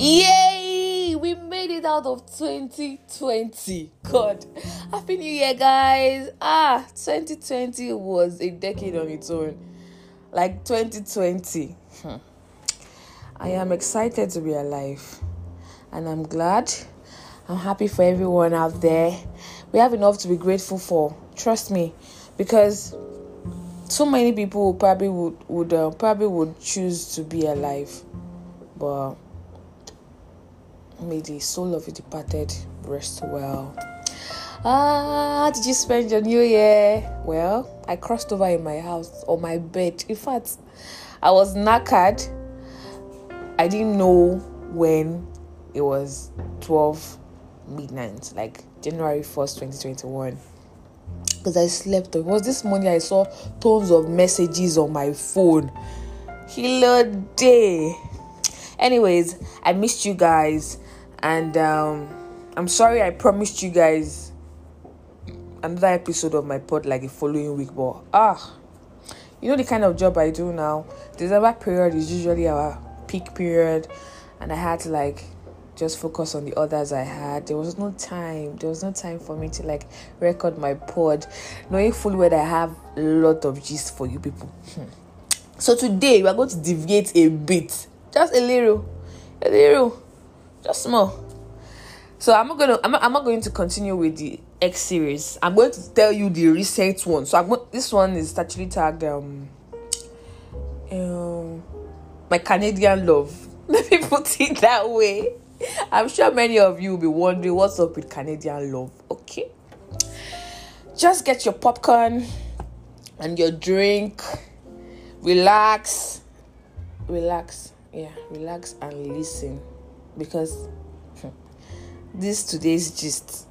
Yay! We made it out of 2020. God. Happy New Year, guys. Ah, 2020 was a decade on its own. Like 2020. Hmm. I am excited to be alive. And I'm glad. I'm happy for everyone out there. We have enough to be grateful for. Trust me. Because so many people probably would would uh, probably would choose to be alive but May the soul of the departed rest well. Ah, how did you spend your new year? Well, I crossed over in my house on my bed. In fact, I was knackered. I didn't know when it was 12 midnight, like January 1st, 2021. Because I slept. It was this morning I saw tons of messages on my phone. Hello day. Anyways, I missed you guys and um, I'm sorry I promised you guys another episode of my pod like the following week, but ah, you know the kind of job I do now. December period is usually our peak period, and I had to like just focus on the others I had. There was no time. There was no time for me to like record my pod, knowing fully well I have a lot of gist for you people. Hmm. So today we are going to deviate a bit, just a little, a little just small. So I'm gonna I'm I'm not going to continue with the X series. I'm going to tell you the recent one. So I'm this one is actually tagged um um my Canadian love. Let me put it that way. I'm sure many of you will be wondering what's up with Canadian love. Okay. Just get your popcorn and your drink. Relax. Relax. Yeah, relax and listen because this today's gist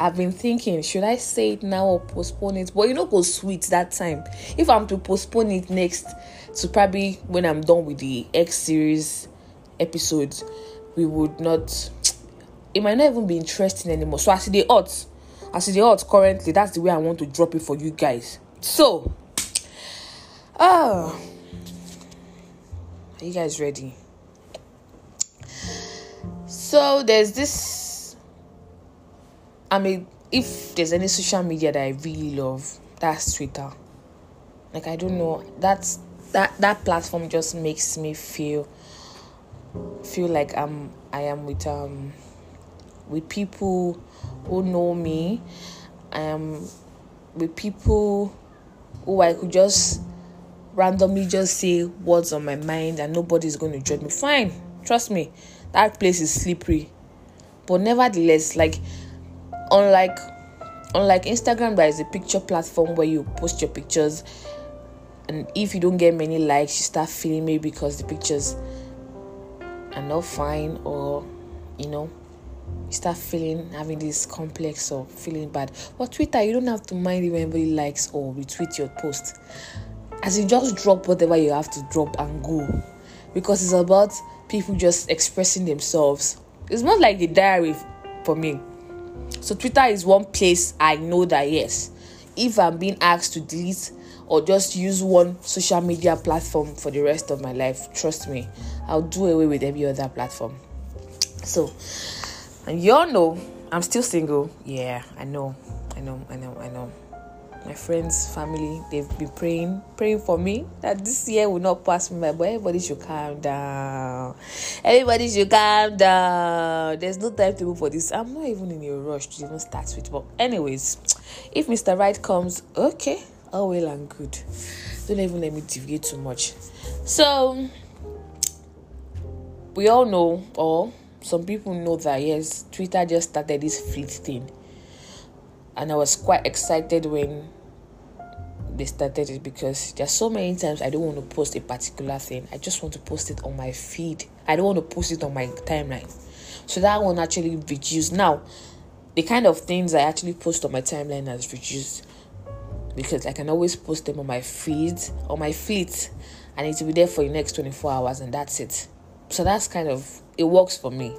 I've been thinking, should I say it now or postpone it? But you know, go sweet that time. If I'm to postpone it next to probably when I'm done with the X series episodes, we would not. It might not even be interesting anymore. So I see the odds, I see the odds currently, that's the way I want to drop it for you guys. So, oh, are you guys ready? So there's this. I mean, if there's any social media that I really love, that's Twitter. Like I don't know, that's that that platform just makes me feel feel like I'm I am with um with people who know me. I am with people who I could just randomly just say what's on my mind and nobody's going to judge me. Fine, trust me that place is slippery. But nevertheless like unlike unlike instagram there is a picture platform where you post your pictures and if you don't get many likes you start feeling maybe because the pictures are not fine or you know you start feeling having this complex or feeling bad. But twitter you don't have to mind if anybody likes or retweet your post. As you just drop whatever you have to drop and go. Because it's about people just expressing themselves. It's not like the diary for me. So Twitter is one place I know that yes, if I'm being asked to delete or just use one social media platform for the rest of my life, trust me, I'll do away with every other platform. So, and you all know I'm still single. Yeah, I know, I know, I know, I know my friends, family, they've been praying, praying for me that this year will not pass me by. But everybody should calm down. Everybody should calm down. There's no timetable for this. I'm not even in a rush to even start with. But anyways, if Mr. Right comes, okay, all well and good. Don't even let me deviate too much. So we all know, or some people know that yes, Twitter just started this fleet thing and I was quite excited when they started it because there's so many times I don't want to post a particular thing. I just want to post it on my feed. I don't want to post it on my timeline. So that one actually reduced. Now, the kind of things I actually post on my timeline has reduced because I can always post them on my feed, on my feed, and it will be there for the next 24 hours, and that's it. So that's kind of it works for me.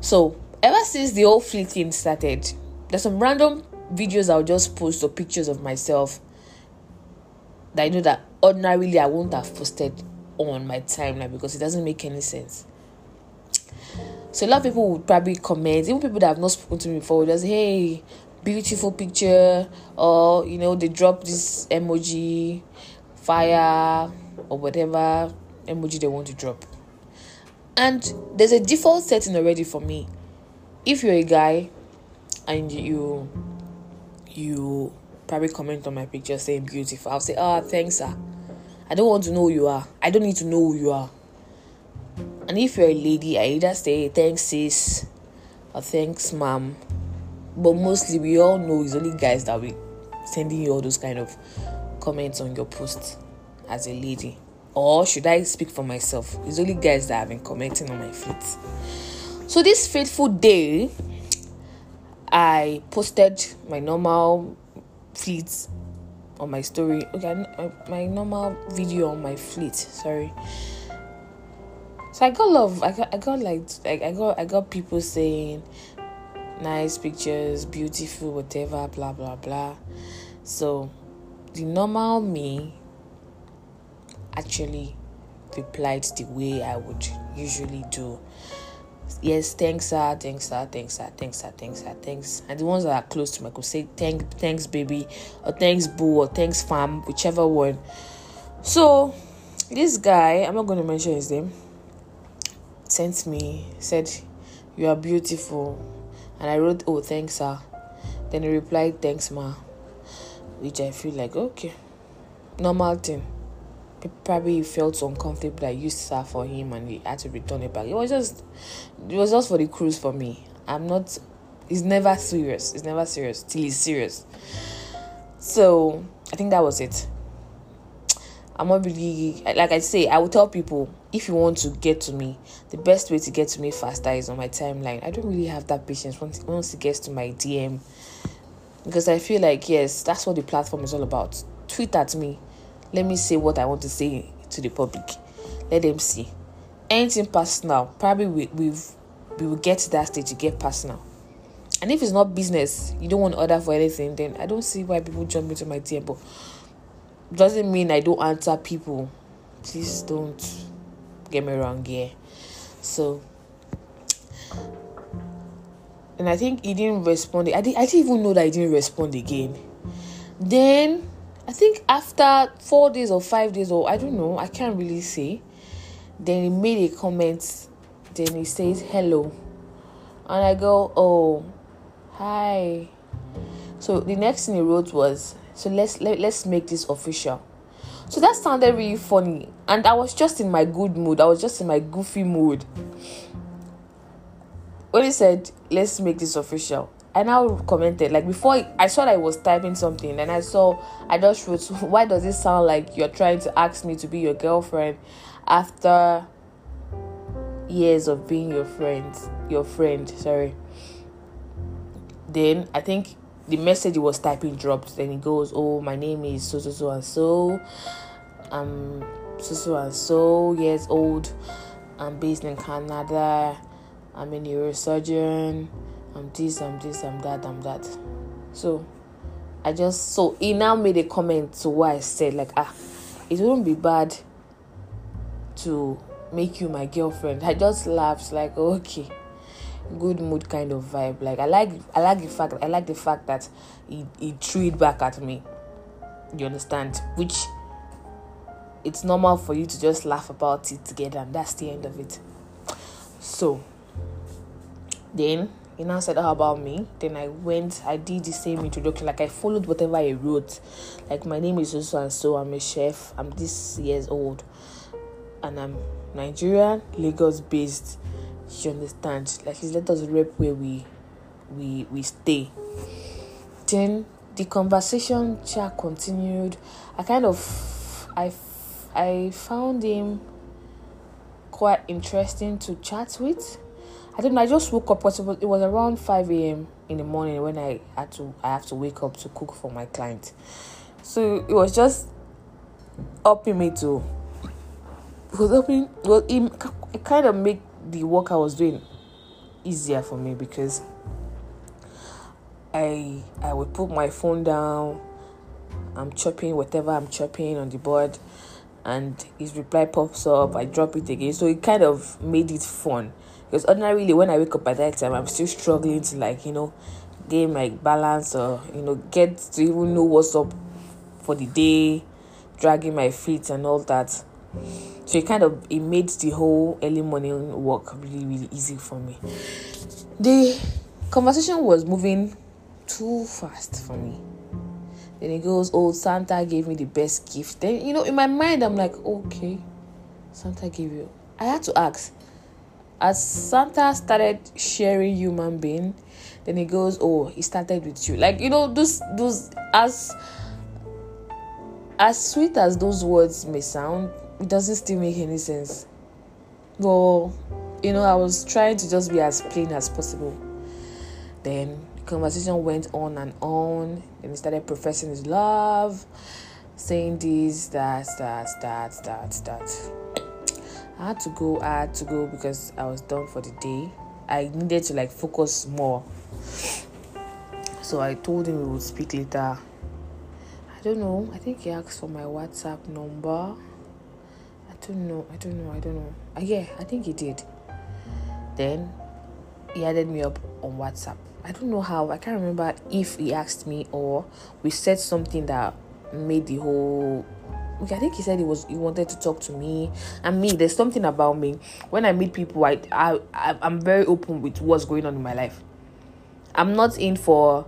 So ever since the whole fleet thing started, there's some random videos I'll just post or pictures of myself that I know that ordinarily I won't have posted on my timeline because it doesn't make any sense. So a lot of people would probably comment, even people that have not spoken to me before, just hey, beautiful picture, or you know, they drop this emoji, fire, or whatever emoji they want to drop. And there's a default setting already for me. If you're a guy and you you probably comment on my picture saying beautiful, I'll say, Oh thanks sir. I don't want to know who you are. I don't need to know who you are. And if you're a lady, I either say thanks sis or thanks mom. But mostly we all know it's only guys that will sending you all those kind of comments on your post as a lady. Or should I speak for myself? It's only guys that have been commenting on my fleets. So this fateful day, I posted my normal fleets on my story. Okay, uh, my normal video on my fleet. Sorry. So I got love. I got, I got like, I got, I got people saying, nice pictures, beautiful, whatever, blah blah blah. So, the normal me actually replied the way I would usually do. Yes, thanks, sir, thanks, sir, thanks, sir, thanks, sir, thanks, sir, thanks. And the ones that are close to me could say thank, thanks, baby, or thanks, boo, or thanks, fam, whichever one. So, this guy, I'm not going to mention his name, sent me, said, You are beautiful. And I wrote, Oh, thanks, sir. Then he replied, Thanks, ma. Which I feel like, okay, normal thing probably felt uncomfortable that used stuff for him and he had to return it back. It was just it was just for the cruise for me. I'm not it's never serious. It's never serious till it's serious. So I think that was it. I'm not really like I say, I will tell people if you want to get to me, the best way to get to me faster is on my timeline. I don't really have that patience once once it gets to my DM. Because I feel like yes, that's what the platform is all about. Tweet at me let me say what I want to say to the public. Let them see. Anything personal, probably we, we've we will get to that stage to get personal. And if it's not business, you don't want order for anything, then I don't see why people jump into my DM. But doesn't mean I don't answer people. Please don't get me wrong here. So and I think he didn't respond. I didn't I didn't even know that he didn't respond again. Then I think after four days or five days, or I don't know, I can't really say. Then he made a comment. Then he says hello, and I go, oh, hi. So the next thing he wrote was, so let's let, let's make this official. So that sounded really funny, and I was just in my good mood. I was just in my goofy mood. When he said, let's make this official, I now commented like before I saw that I was typing something and I saw I just wrote why does it sound like you're trying to ask me to be your girlfriend after years of being your friend your friend sorry? Then I think the message he was typing dropped then he goes oh my name is so so so and so I'm so so and so years old I'm based in Canada I'm a neurosurgeon I'm this, I'm this, I'm that, I'm that. So I just so he now made a comment to what I said, like ah, it wouldn't be bad to make you my girlfriend. I just laughed like okay, good mood kind of vibe. Like I like I like the fact I like the fact that he, he threw it back at me. You understand? Which it's normal for you to just laugh about it together and that's the end of it. So then he now said, How about me? Then I went, I did the same introduction. Like I followed whatever he wrote. Like my name is so and so, I'm a chef, I'm this years old, and I'm Nigerian, Lagos based. You understand? Like he let us rep where we we we stay. Then the conversation chat continued. I kind of I I found him quite interesting to chat with I know. I just woke up because it was, it was around five a.m. in the morning when I had to I have to wake up to cook for my client. So it was just helping me to. It was helping. Well, it, it kind of made the work I was doing easier for me because I I would put my phone down. I'm chopping whatever I'm chopping on the board, and his reply pops up. I drop it again, so it kind of made it fun Because ordinarily, when I wake up by that time, I'm still struggling to like you know gain my balance or you know get to even know what's up for the day, dragging my feet and all that. So it kind of it made the whole early morning work really really easy for me. The conversation was moving too fast for me. Then he goes, Oh, Santa gave me the best gift. Then, you know, in my mind, I'm like, Okay, Santa gave you. I had to ask. As Santa started sharing human being, then he goes, Oh, he started with you. Like, you know, those, those, as, as sweet as those words may sound, it doesn't still make any sense. Well, you know, I was trying to just be as plain as possible. Then conversation went on and on and he started professing his love saying this that that that that that i had to go i had to go because i was done for the day. I needed to like focus more. So i told him we would speak later. I don't know. I think he asked for my whatsapp number. I don't know. I don't know. I don't know. Uh, yeah i think he did. Then he added me up on whatsapp. I don't know how, I can't remember if he asked me or we said something that made the whole I think he said he was he wanted to talk to me and me. There's something about me when I meet people. I I I'm very open with what's going on in my life. I'm not in for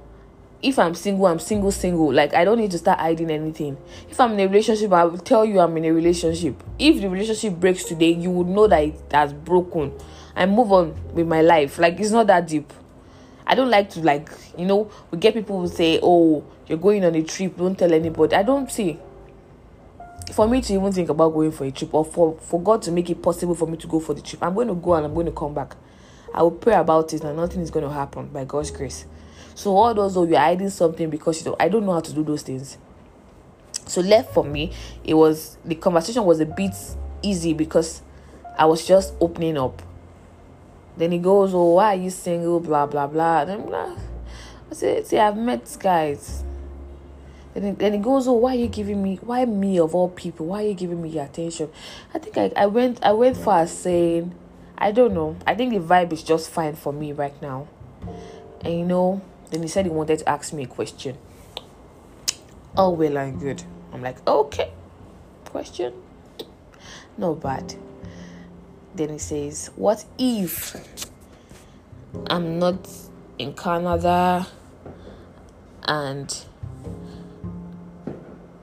if I'm single, I'm single, single. Like I don't need to start hiding anything. If I'm in a relationship, I will tell you I'm in a relationship. If the relationship breaks today, you would know that it has broken. I move on with my life. Like it's not that deep. I don't like to like you know we get people who say oh you're going on a trip don't tell anybody I don't see for me to even think about going for a trip or for for God to make it possible for me to go for the trip I'm going to go and I'm going to come back I will pray about it and nothing is going to happen by God's grace so all those though you're hiding something because you I don't know how to do those things so left for me it was the conversation was a bit easy because I was just opening up then he goes, Oh, why are you single? Blah, blah, blah. Then blah. I say, See, I've met guys. He, then he goes, Oh, why are you giving me, why me of all people? Why are you giving me your attention? I think I, I went I went far saying, I don't know. I think the vibe is just fine for me right now. And you know, then he said he wanted to ask me a question. Oh, well and good. I'm like, okay. Question? No bad. Then he says, What if I'm not in Canada and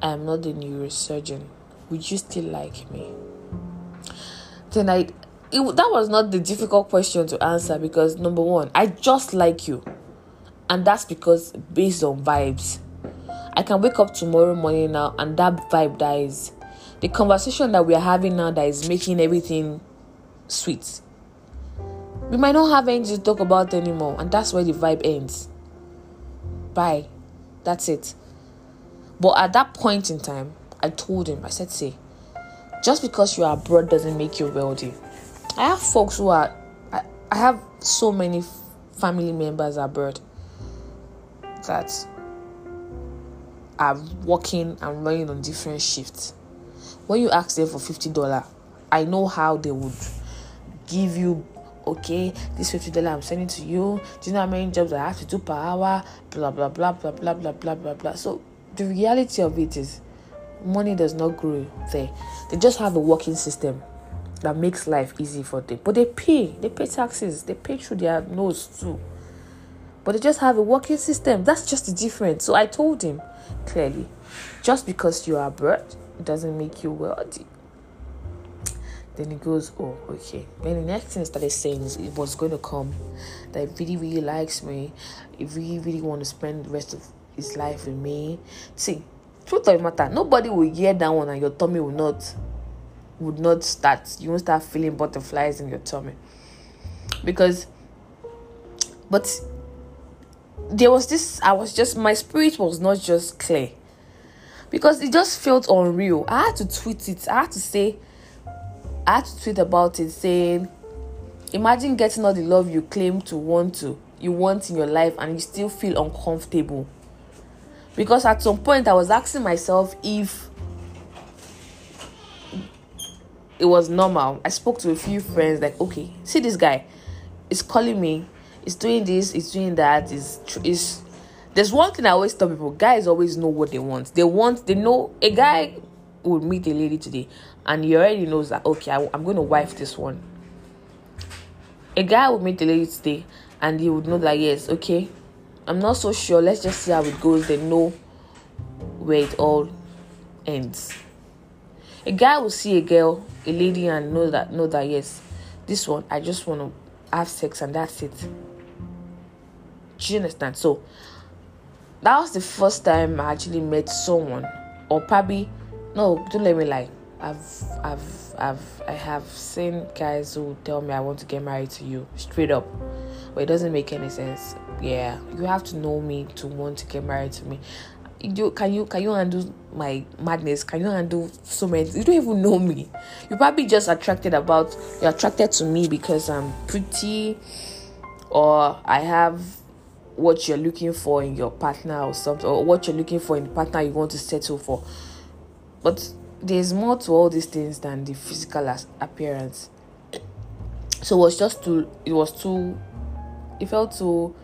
I'm not a neurosurgeon? Would you still like me? Then I it, that was not the difficult question to answer because number one, I just like you, and that's because based on vibes. I can wake up tomorrow morning now and that vibe dies. The conversation that we are having now that is making everything sweet. We might not have anything to talk about anymore, and that's where the vibe ends. Bye. That's it. But at that point in time, I told him, I said, say, just because you are abroad doesn't make you wealthy. I have folks who are, I, I have so many family members abroad that are working and running on different shifts. When you ask them for $50, I know how they would give you okay this fifty dollar i'm sending to you do you know how many jobs i have to do per hour blah blah blah blah blah blah blah blah blah so the reality of it is money does not grow there they just have a working system that makes life easy for them but they pay they pay taxes they pay through their nose too but they just have a working system that's just the difference so i told him clearly just because you are abroad it doesn't make you wealthy then he goes, Oh, okay. Then the next thing started saying is it was going to come. That he really, really likes me. He really, really want to spend the rest of his life with me. See, truth of the matter, nobody will hear that one and your tummy will not would not start. You won't start feeling butterflies in your tummy. Because but there was this I was just my spirit was not just clear. Because it just felt unreal. I had to tweet it. I had to say I had to tweet about it saying, Imagine getting all the love you claim to want to you want in your life and you still feel uncomfortable. Because at some point I was asking myself if it was normal. I spoke to a few friends like, okay, see this guy. is calling me, is doing this, is doing that, is is there's one thing I always tell people guys always know what they want. They want, they know a guy would meet a lady today and he already knows that, okay, I, am going to wife this one. A guy would meet a lady today and he would know that, yes, okay, I'm not so sure. Let's just see how it goes. They know where it all ends. A guy will see a girl, a lady, and know that, know that, yes, this one, I just want to have sex and that's it. Do you understand? So, that was the first time I actually met someone, or probably no, don't let me lie. I've I've I've I have seen guys who tell me I want to get married to you straight up, but it doesn't make any sense. Yeah, you have to know me to want to get married to me. You can you can you handle my madness? Can you handle so many? You don't even know me. You're probably just attracted about you're attracted to me because I'm pretty, or I have what you're looking for in your partner or something or what you're looking for in the partner you want to settle for but there's more to all these things than the physical appearance so it was just too it was too it felt too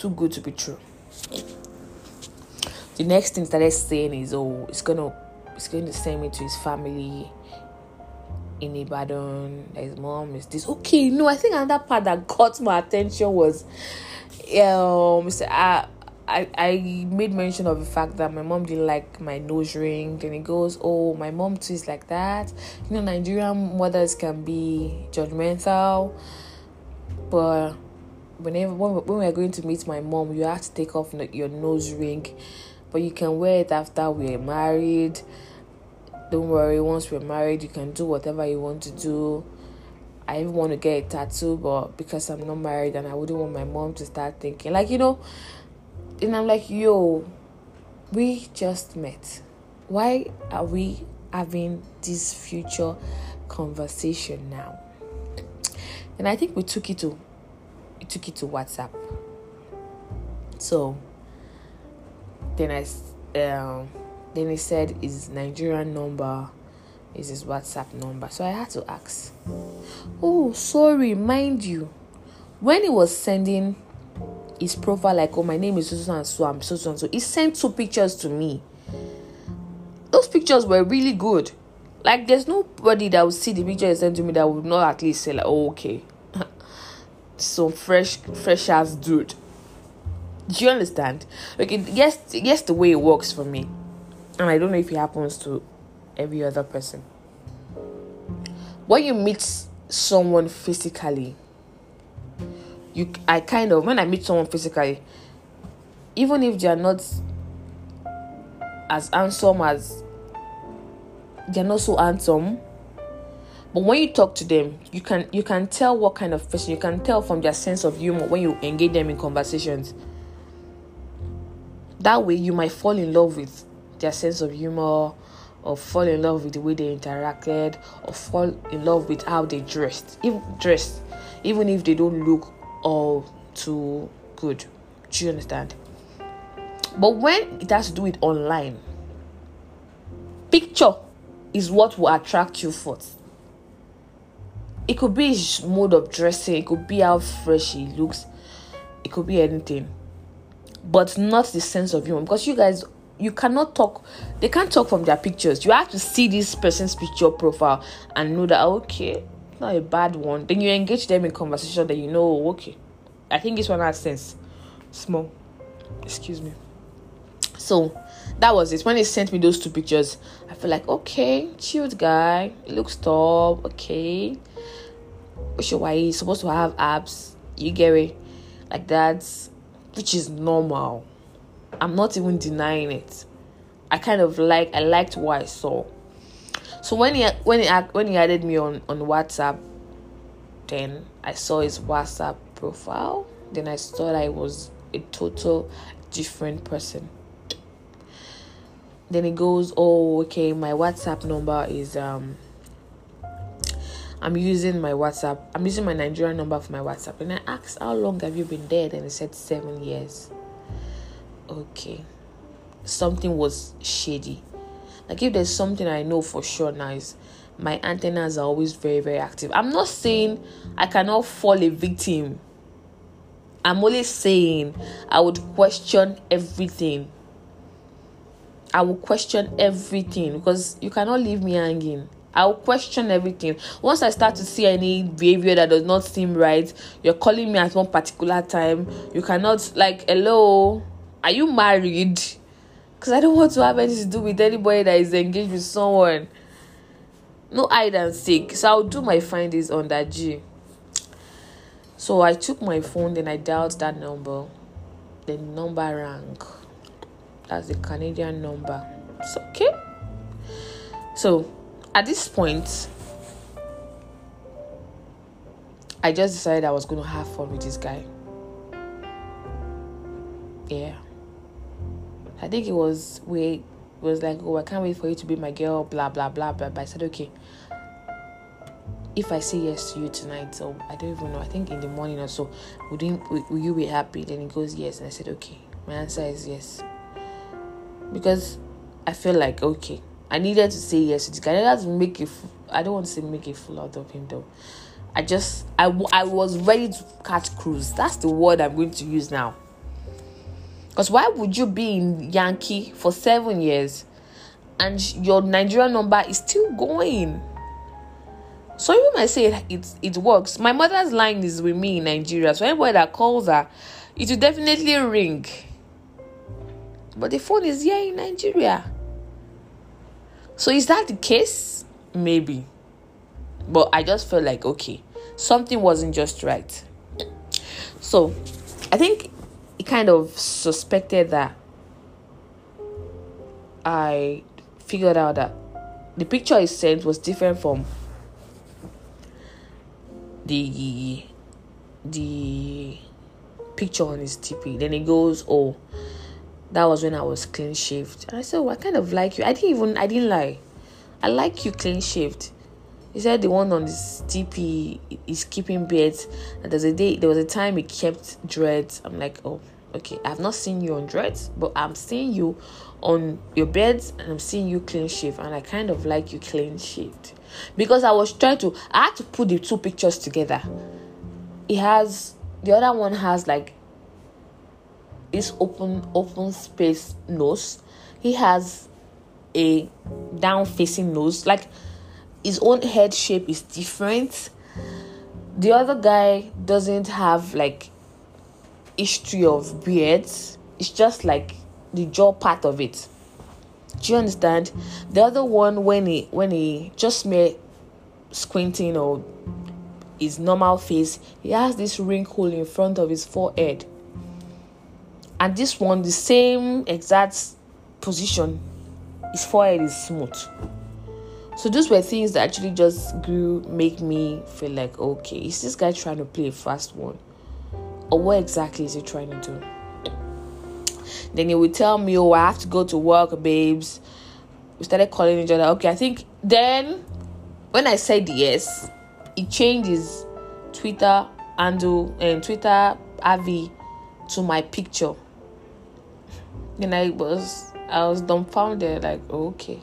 too good to be true the next thing started saying is oh it's gonna it's going to send me to his family in Ibadan. His mom is this. Okay, no, I think another part that caught my attention was, um, I, I, I made mention of the fact that my mom didn't like my nose ring. and he goes, oh, my mom too is like that. You know, Nigerian mothers can be judgmental, but whenever when, when we're going to meet my mom, you have to take off your nose ring, but you can wear it after we're married don't worry, once we're married, you can do whatever you want to do. I even want to get a tattoo, but because I'm not married and I wouldn't want my mom to start thinking, like, you know, and I'm like, yo, we just met. Why are we having this future conversation now? And I think we took it to, we took it to WhatsApp. So then I, um, then he said his Nigerian number is his WhatsApp number. So I had to ask. Oh, sorry, mind you, when he was sending his profile, like, oh, my name is Susan and so I'm so and so, he sent two pictures to me. Those pictures were really good. Like, there's nobody that would see the picture he sent to me that would not at least say, like, oh, okay. Some fresh, fresh ass dude. Do you understand? Okay, yes, yes, the way it works for me and I don't know if it happens to every other person. When you meet someone physically, you I kind of when I meet someone physically, even if they are not as handsome as they're not so handsome, but when you talk to them, you can you can tell what kind of person you can tell from their sense of humor when you engage them in conversations. That way, you might fall in love with their sense of humor or fall in love with the way they interacted or fall in love with how they dressed. Even dressed even if they don't look all too good. Do you understand? But when it has to do with online picture is what will attract you first it could be his mode of dressing it could be how fresh he looks it could be anything. But not the sense of humor because you guys you cannot talk they can't talk from their pictures. You have to see this person's picture profile and know that oh, okay not a bad one. Then you engage them in conversation that you know oh, okay. I think this one has sense. Small. Excuse me. So that was it. When they sent me those two pictures i feel like okay chilled guy he looks tall okay why he's supposed to have abs you get it like that which is normal I'm not even denying it. I kind of like I liked what I saw. So when he when he when he added me on on WhatsApp, then I saw his WhatsApp profile. Then I thought I was a total different person. Then he goes, "Oh, okay, my WhatsApp number is um." I'm using my WhatsApp. I'm using my Nigerian number for my WhatsApp. And I asked, How long have you been dead? And he said, Seven years okay, something was shady. Like if there's something I know for sure now is my antennas are always very, very active. I'm not saying I cannot fall a victim. I'm only saying I would question everything. I will question everything because you cannot leave me hanging. I'll question everything. Once I start to see any behavior that does not seem right, you're calling me at one particular time. You cannot, like, hello, are you married? Because I don't want to have anything to do with anybody that is engaged with someone. No hide and seek. So I'll do my findings on that G. So I took my phone, then I dialed that number. The number rang. That's the Canadian number. It's okay. So at this point, I just decided I was going to have fun with this guy. Yeah. I think it was we was like, oh, I can't wait for you to be my girl, blah blah blah blah. But I said, okay. If I say yes to you tonight, so I don't even know. I think in the morning or so, would you, you be happy? Then he goes yes, and I said, okay. My answer is yes, because I feel like okay I needed to say yes to guy. I needed to make. I don't want to say make a fool out of him though. I just I, I was ready to catch cruise. That's the word I'm going to use now. Because why would you be in Yankee for seven years and your Nigerian number is still going? So you might say it, it, it works. My mother's line is with me in Nigeria, so anybody that calls her, it will definitely ring. But the phone is here in Nigeria. So is that the case? Maybe. But I just felt like okay, something wasn't just right. So I think he kind of suspected that I figured out that the picture he sent was different from the the picture on his DP. Then he goes, Oh, that was when I was clean shaved. And I said, well, I kind of like you. I didn't even, I didn't lie. I like you clean shaved. He said the one on this DP is keeping beards. And there's a day, there was a time he kept dreads. I'm like, oh, okay. I've not seen you on dreads, but I'm seeing you on your beds and I'm seeing you clean shaved. And I kind of like you clean shaved. Because I was trying to, I had to put the two pictures together. He has, the other one has like this open open space nose. He has a down facing nose. Like his own head shape is different. The other guy doesn't have like history of beards. It's just like the jaw part of it. Do you understand? The other one when he when he just made squinting or his normal face he has this wrinkle in front of his forehead and this one the same exact position his forehead is smooth. So those were things that actually just grew make me feel like okay is this guy trying to play a fast one? Or what exactly is he trying to do? Then he would tell me oh i have to go to work babes. We started calling each other. Okay i think then when i said yes he changed his twitter handle and twitter avi to my picture I was I was dumbfounded, like, okay,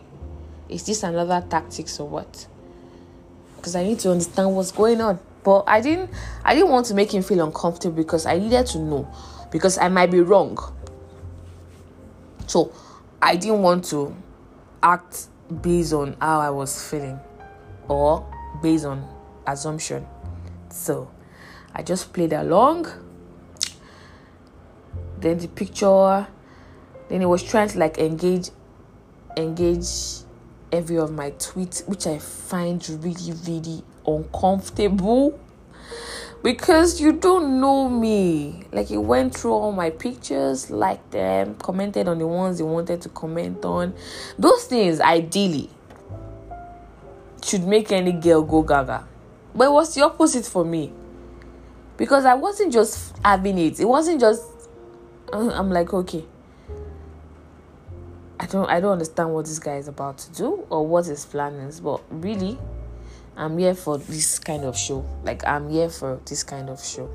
is this another tactics or what? Because I need to understand what's going on. But I didn't I didn't want to make him feel uncomfortable because I needed to know because I might be wrong. So I didn't want to act based on how I was feeling or based on assumption. So I just played along. Then the picture then he was trying to like engage engage every of my tweets, which I find really, really uncomfortable because you don't know me. Like he went through all my pictures, liked them, commented on the ones he wanted to comment on. Those things ideally should make any girl go gaga. But it was the opposite for me. Because I wasn't just having it. It wasn't just I'm like, okay, I don't I don't understand what this guy is about to do or what his plan is, but really I'm here for this kind of show. Like I'm here for this kind of show.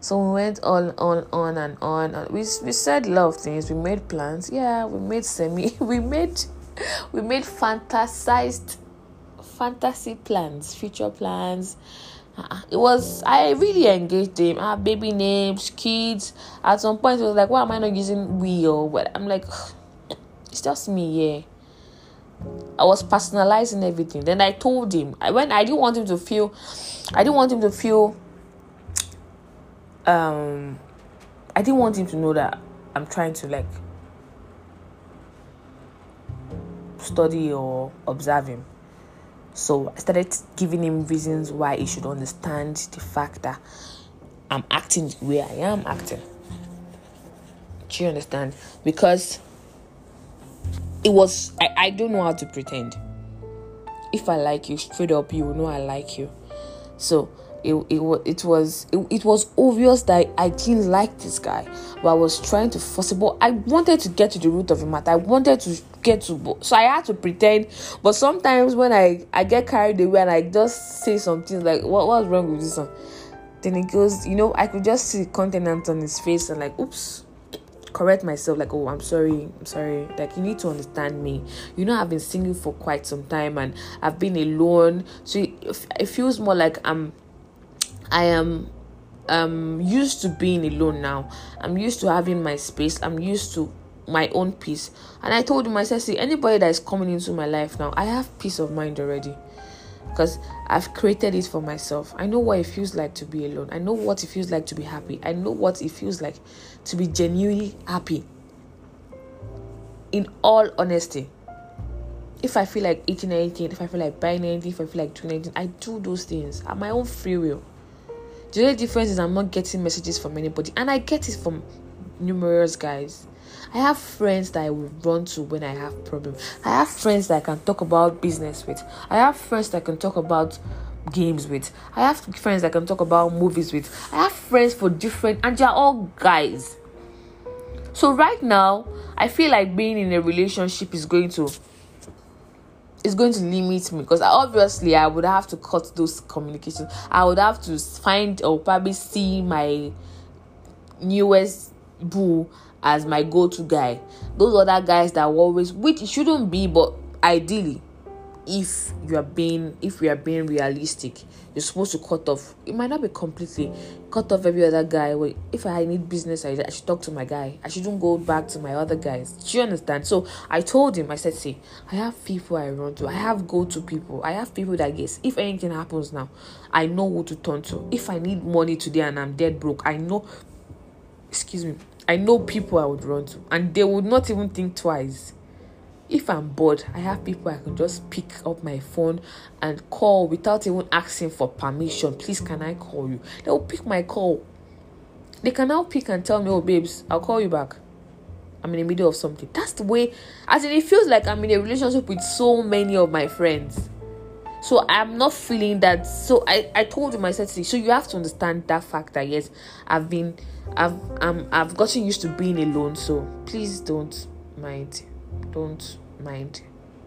So we went on on on and on. We we said a lot of things. We made plans. Yeah, we made semi. We made we made fantasized fantasy plans, future plans. Uh, it was I really engaged him. Ah, baby names, kids. At some point, it was like, why am I not using we or what? I'm like, it's just me, yeah. I was personalizing everything. Then I told him I when I didn't want him to feel, I didn't want him to feel. Um, I didn't want him to know that I'm trying to like study or observe him. So I started giving him reasons why he should understand the fact that I'm acting where I am acting. Do you understand? Because it was I, I don't know how to pretend. If I like you straight up, you know I like you. So it, it, it was it, it was obvious that I didn't like this guy, but I was trying to force forcible. I wanted to get to the root of the matter. I wanted to get to so I had to pretend. But sometimes when I I get carried away and I just say something like, "What what's wrong with this one?" Then it goes, you know, I could just see content on his face and like, "Oops." Correct myself like oh i'm sorry i'm sorry like you need to understand me you know i've been single for quite some time and i've been alone so it, it feels more like i'm I am um used to being alone now. I'm used to having my space. I'm used to my own peace. And I told said, see, anybody that is coming into my life now, I have peace of mind already. Because I've created it for myself. I know what it feels like to be alone. I know what it feels like to be happy. I know what it feels like to be genuinely happy. In all honesty. If I feel like eating anything, if I feel like buying anything, if I feel like doing anything, I do those things at my own free will. The only difference is I'm not getting messages from anybody, and I get it from numerous guys. I have friends that I will run to when I have problems. I have friends that I can talk about business with. I have friends that I can talk about games with. I have friends I can talk about movies with. I have friends for different, and they're all guys. So right now, I feel like being in a relationship is going to is going to limit me because obviously I would have to cut those communications. I would have to find or probably see my newest boo as my go-to guy. Those other guys that always, which shouldn't be, but ideally, if you are being if we are being realistic you're supposed to cut off. It might not be completely cut off every other guy. Wait, if i need business I, I should talk to my guy. I shouldn't go back to my other guys. Do you understand? So i told him i said see i have people i run to. I have go-to people. I have people that guess. If anything happens now i know who to turn to. If i need money today and i'm dead broke i know excuse me i know people i would run to. And they would not even think twice if I'm bored, I have people I can just pick up my phone and call without even asking for permission. Please, can I call you? They will pick my call. They can now pick and tell me, oh, babes, I'll call you back. I'm in the middle of something. That's the way, as in, it feels like I'm in a relationship with so many of my friends. So I'm not feeling that. So I, I told him, I said, so you have to understand that fact that yes, I've been, I've, um, I've gotten used to being alone. So please don't mind don't mind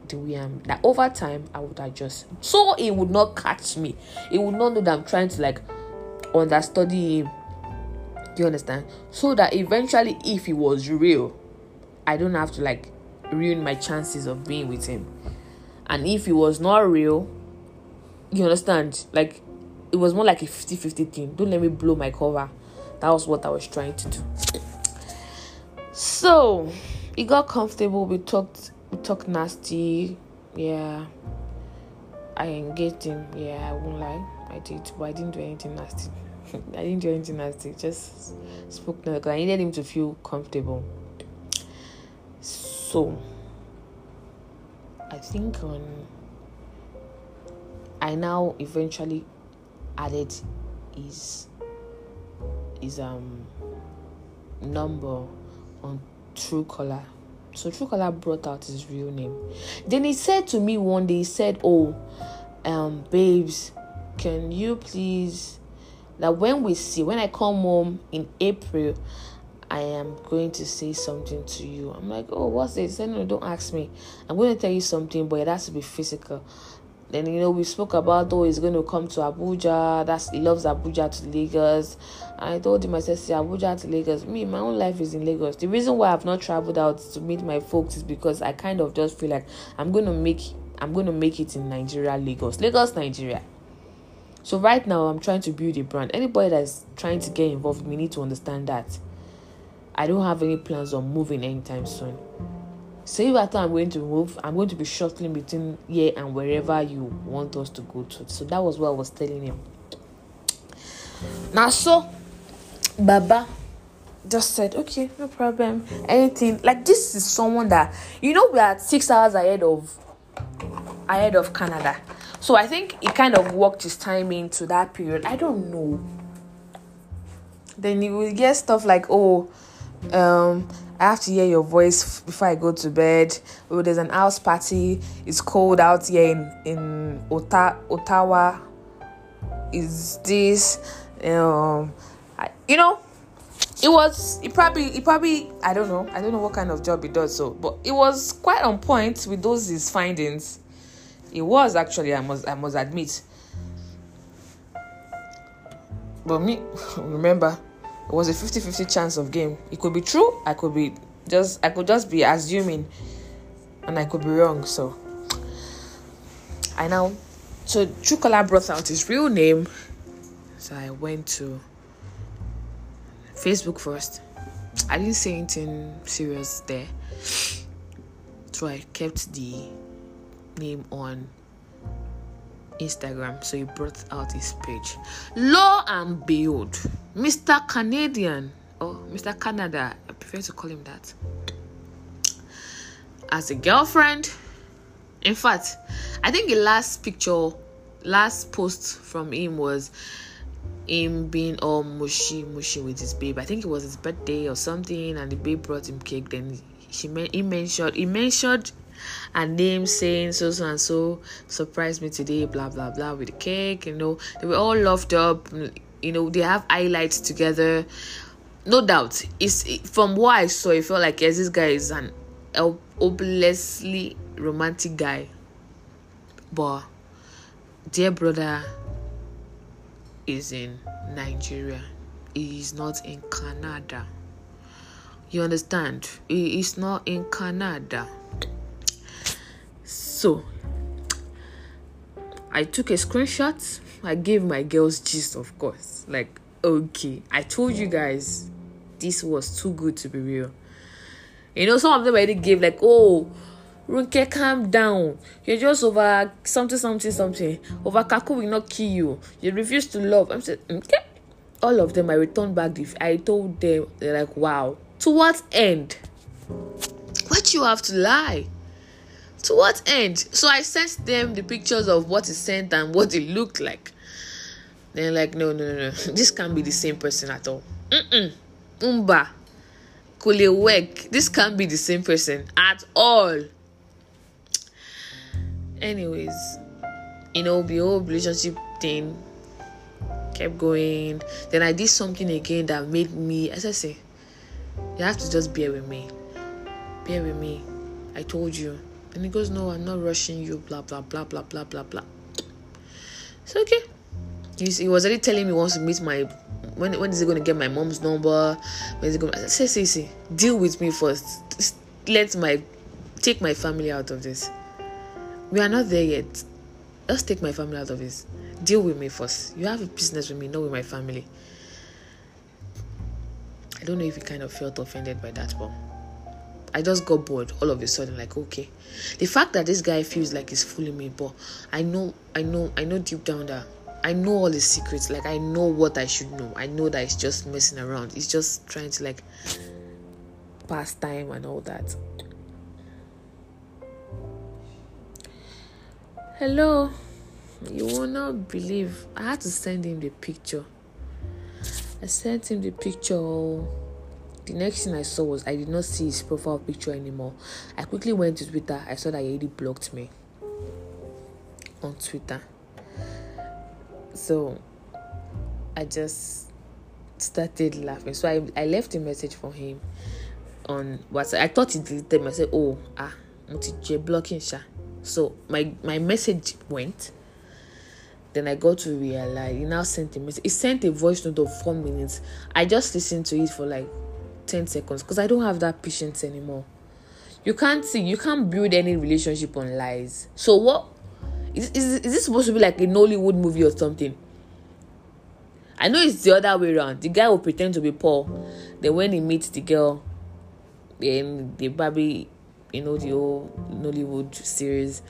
the way I'm like over time I would adjust. So it would not catch me. It would not know that I'm trying to like understudy him. You understand? So that eventually if he was real, I don't have to like ruin my chances of being with him. And if he was not real, you understand? Like it was more like a 50-50 thing. Don't let me blow my cover. That was what I was trying to do. So he got comfortable. We talked. We talked nasty. Yeah. I engaged him. Yeah, I won't lie. I did, but I didn't do anything nasty. I didn't do anything nasty. Just spoke because I needed him to feel comfortable. So I think on I now eventually added his his um number on Truecaller. So Truecaller brought out his real name. Then he said to me one day, he said, Oh, um, babes, can you please that when we see when I come home in April, I am going to say something to you. I'm like, oh, what's it? He said, no, don't ask me. I'm going to tell you something, but it has to be physical. Then you know we spoke about though he's going to come to Abuja. That's he loves Abuja to Lagos. I told him I said see Abuja to Lagos. Me my own life is in Lagos. The reason why I've not traveled out to meet my folks is because I kind of just feel like I'm going to make I'm going to make it in Nigeria, Lagos, Lagos, Nigeria. So right now, I'm trying to build a brand. Anybody that's trying to get involved, we need to understand that I don't have any plans on moving anytime soon. If after I'm going to move, I'm going to be shuttling between here and wherever you want us to go to. So that was what I was telling him. Now so, Baba just said, okay, no problem. Anything like this is someone that you know we are six hours ahead of ahead of Canada. So I think he kind of worked his time into that period. I don't know. Then you will get stuff like, oh, um, I have to hear your voice before I go to bed. Oh, there's an house party. It's cold out here in in Ota- Ottawa. Is this, um, I, you know, it was. It probably. It probably. I don't know. I don't know what kind of job he does. So, but it was quite on point with those his findings. It was actually. I must. I must admit. But me, remember it was a 50-50 chance of game. It could be true i could be just i could just be assuming and i could be wrong so. I now so Truecaller brought out his real name. So i went to facebook first. I didn't say anything serious there. So i kept the name on Instagram, so he brought out his page. Lo and behold, Mr. Canadian or Mr. Canada, I prefer to call him that, as a girlfriend. In fact, I think the last picture, last post from him was him being all mushy mushy with his babe. I think it was his birthday or something, and the babe brought him cake. Then she he mentioned he mentioned and name saying so so and so surprised me today, blah blah blah with the cake. You know, they were all loved up. You know, they have highlights together. No doubt, it's from what I saw, it felt like yes, this guy is an hopelessly romantic guy. But dear brother is in Nigeria. He is not in Canada. You understand? He is not in Canada. So I took a screenshot. I gave my girls gist, of course. Like, okay, I told you guys this was too good to be real. You know, some of them already gave like, oh, Runke, calm down. You're just over something, something, something. Over Kaku will not kill you. You refuse to love. I'm saying, okay. All of them, I returned back. If I told them, they're like, wow. To what end? What you have to lie? To what end? So I sent them the pictures of what he sent and what it looked like. They're like, no, no, no, no. This can't be the same person at all. Mm-mm. Umba. Kulewek. This can't be the same person at all. Anyways, you know, the whole relationship thing kept going. Then I did something again that made me, as I say, you have to just bear with me. Bear with me. I told you and he goes, No, I'm not rushing you, blah, blah, blah, blah, blah, blah, blah. It's okay. He's, he was already telling me he wants to meet my. When, when is he going to get my mom's number? When is he going to. Say, say, say. Deal with me first. Let my. Take my family out of this. We are not there yet. Let's take my family out of this. Deal with me first. You have a business with me, not with my family. I don't know if he kind of felt offended by that, but I just got bored all of a sudden. Like, okay, the fact that this guy feels like he's fooling me, but I know, I know, I know deep down that I know all his secrets. Like, I know what I should know. I know that he's just messing around. He's just trying to like pass time and all that. Hello, you will not believe I had to send him the picture. I sent him the picture oh. The next thing I saw was I did not see his profile picture anymore. I quickly went to Twitter. I saw that he already blocked me on Twitter. So I just started laughing. So I, I left a message for him on WhatsApp. I thought he deleted me. I said, Oh, ah, multi blocking sha. So my my message went. Then I got to realize he now sent a message. He sent a voice note of four minutes. I just listened to it for like 10 seconds because I don't have that patience anymore. You can't see, you can't build any relationship on lies. So what is, is, is this supposed to be like a Nollywood movie or something? I know it's the other way around. The guy will pretend to be poor. Then when he meets the girl, then the Barbie, you know, the old Nollywood series,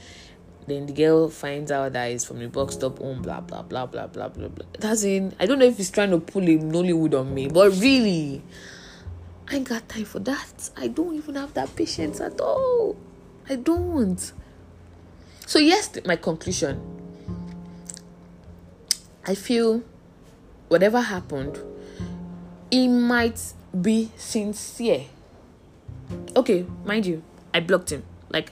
then the girl finds out that he's from the box stop home, blah blah blah blah blah blah blah. That's in I don't know if he's trying to pull a Nollywood on me, but really, I ain't got time for that. I don't even have that patience at all. I don't. So yes, my conclusion. I feel whatever happened, it might be sincere. Okay, mind you, I blocked him. Like,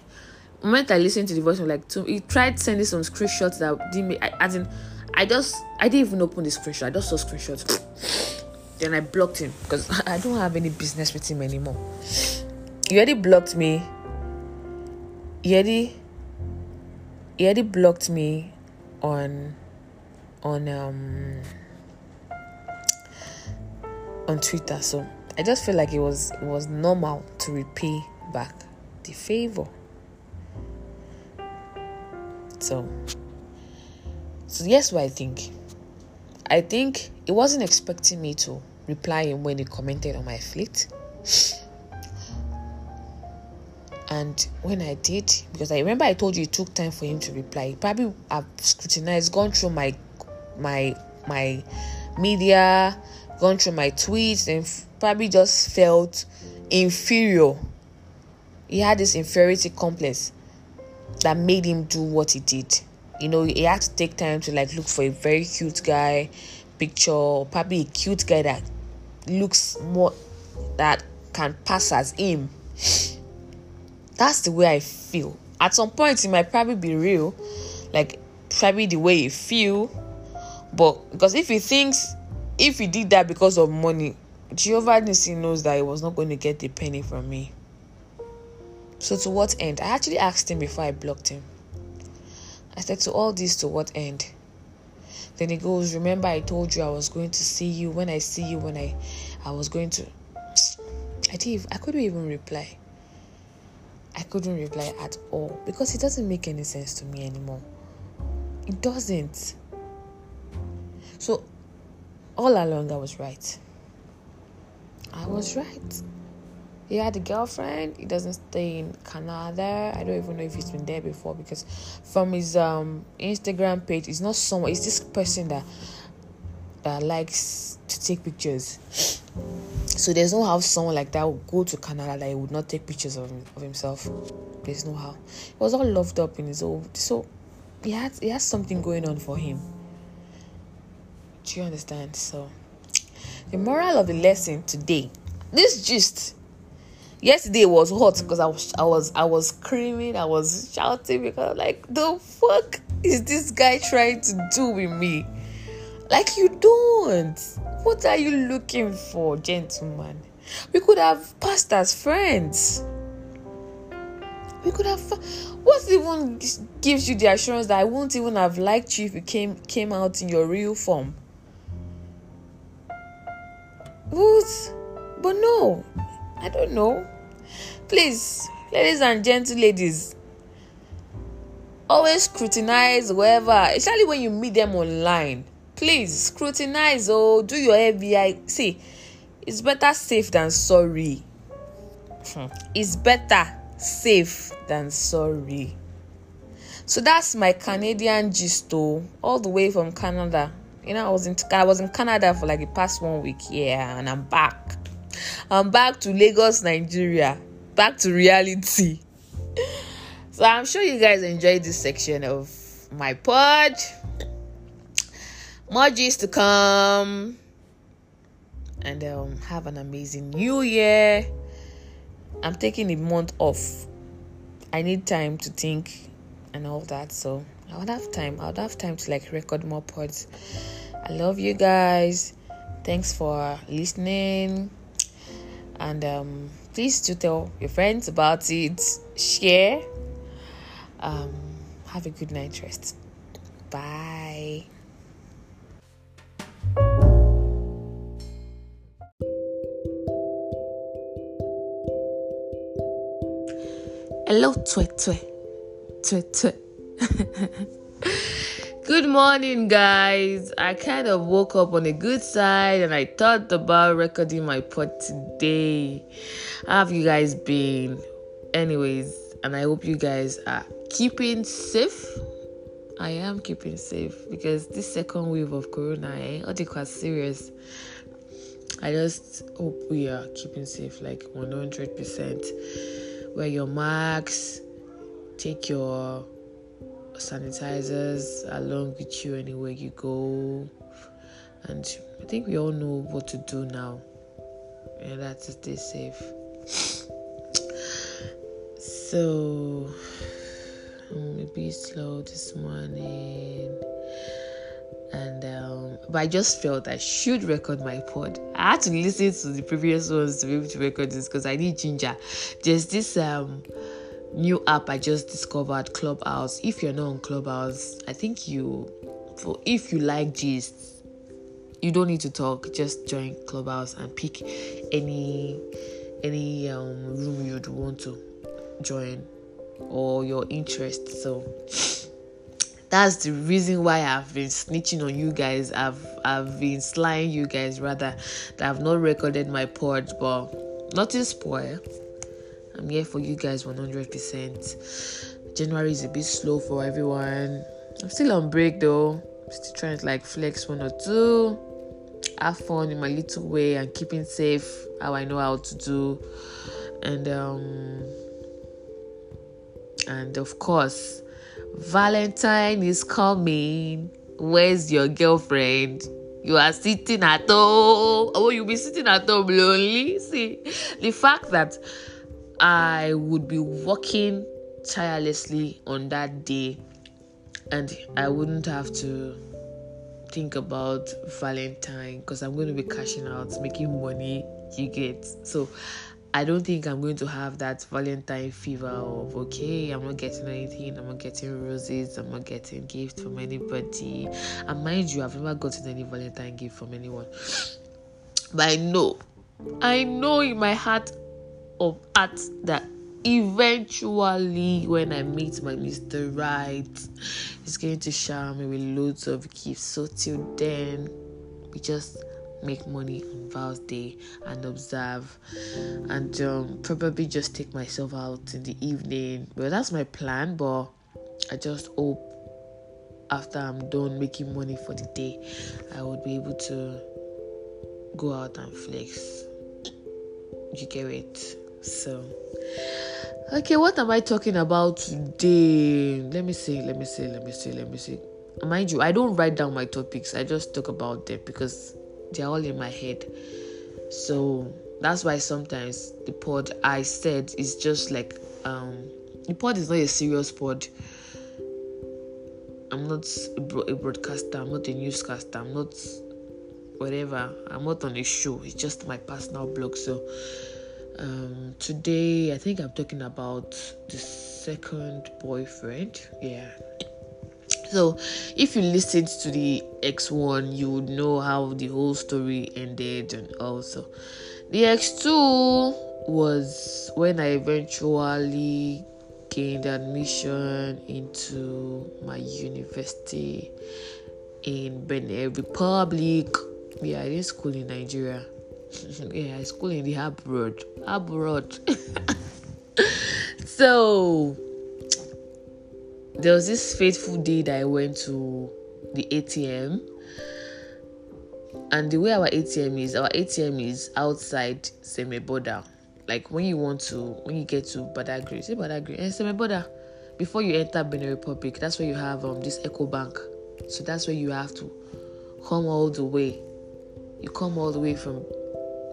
moment I listened to the voice, I'm like, to, he tried sending some screenshots that didn't I, as in, I just, I didn't even open the screenshot. I just saw screenshots. Then I blocked him because I don't have any business with him anymore. He already blocked me. He already, he already blocked me on, on um on Twitter. So I just feel like it was it was normal to repay back the favor. So so yes what I think. I think it wasn't expecting me to reply him when he commented on my fleet. And when I did, because I remember I told you it took time for him to reply. He probably have scrutinized, gone through my my my media, gone through my tweets and probably just felt inferior. He had this inferiority complex that made him do what he did. You know, he had to take time to like look for a very cute guy picture, probably a cute guy that looks more that can pass as him. That's the way I feel. At some point, it might probably be real, like probably the way you feel, but because if he thinks if he did that because of money, Jehovah Nissi knows that he was not going to get a penny from me. So to what end? I actually asked him before I blocked him. I said to all this to what end? Then he goes, Remember I told you I was going to see you when I see you when I I was going to I didn't I couldn't even reply. I couldn't reply at all because it doesn't make any sense to me anymore. It doesn't. So all along I was right. I was right. He had a girlfriend. He doesn't stay in Canada. I don't even know if he's been there before because from his um Instagram page, it's not someone. It's this person that that likes to take pictures. So there's no how someone like that would go to Canada that he would not take pictures of, of himself. There's no how. He was all loved up in his old. So he had he has something going on for him. Do you understand? So, the moral of the lesson today, this gist. Yesterday was hot because I was I was I was screaming, I was shouting because like the fuck is this guy trying to do with me? Like you don't. What are you looking for, gentlemen? We could have passed as friends. We could have. What even gives you the assurance that I won't even have liked you if you came came out in your real form? What? But no, I don't know. Please, ladies and gentle ladies, always scrutinize whoever, especially when you meet them online. Please scrutinize oh, do your FBI. See, it's better safe than sorry. Hmm. It's better safe than sorry. So that's my Canadian gist, oh, all the way from Canada. You know, I was in I was in Canada for like the past one week, yeah, and I'm back. I'm back to Lagos, Nigeria. Back to reality. so I'm sure you guys enjoyed this section of my pod. More gist to come. And um, have an amazing new year. I'm taking a month off. I need time to think and all that. So I would have time. I would have time to like record more pods. I love you guys. Thanks for listening. And um, please do tell your friends about it. Share. Um, have a good night rest. Bye. Hello, twe twe. Twe twe. Good morning, guys. I kind of woke up on a good side and I thought about recording my pod today. How have you guys been? Anyways, and I hope you guys are keeping safe. I am keeping safe because this second wave of corona, eh, all quite serious. I just hope we are keeping safe like 100%. Wear your masks, take your sanitizers along with you anywhere you go. And I think we all know what to do now. And that's to stay safe. So, I'm a bit slow this morning and um, but I just felt I should record my pod. I had to listen to the previous ones to be able to record this because I need ginger. There's this um new app I just discovered, Clubhouse. If you're not on Clubhouse, I think you for if you like gist, you don't need to talk. Just join Clubhouse and pick any any um room you'd want to join or your interest. So that's the reason why I've been snitching on you guys. I've I've been slying you guys rather that I've not recorded my pod, but nothing spoil. I'm here for you guys 100%. January is a bit slow for everyone. I'm still on break though. I'm Still trying to like flex one or two. Have fun in my little way and keeping safe how I know how to do. And um and of course Valentine is coming. Where's your girlfriend? You are sitting at home. Oh, you'll be sitting at home lonely. See, the fact that I would be working tirelessly on that day and I wouldn't have to think about Valentine because I'm going to be cashing out, making money. You get so I don't think I'm going to have that Valentine fever of okay, I'm not getting anything, I'm not getting roses, I'm not getting gifts from anybody. And mind you, I've never gotten any Valentine gift from anyone. But I know, I know in my heart of hearts that eventually when I meet my Mr. Right, he's going to shower me with loads of gifts. So till then, we just make money on Val's Day and observe, and um, probably just take myself out in the evening. Well, that's my plan, but I just hope after I'm done making money for the day, I would be able to go out and flex. You get it? So, okay, what am I talking about today? Let me see, let me see, let me see, let me see. Mind you, I don't write down my topics, I just talk about them because they're all in my head. So that's why sometimes the pod I said is just like um the pod is not a serious pod. I'm not a broadcaster, I'm not a newscaster, I'm not whatever. I'm not on a show. It's just my personal blog. So um today I think I'm talking about the second boyfriend. Yeah. So, if you listened to the X1, you would know how the whole story ended, and also the X2 was when I eventually gained admission into my university in Benin Republic. Yeah, I did school in Nigeria. yeah, school in the abroad. Abroad. so there was this fateful day that I went to the ATM, and the way our ATM is, our ATM is outside Semeboda. Like when you want to, when you get to Badagry, say Badagry, and eh, Semeboda, before you enter Benin Republic, that's where you have um this Ecobank. So that's where you have to come all the way. You come all the way from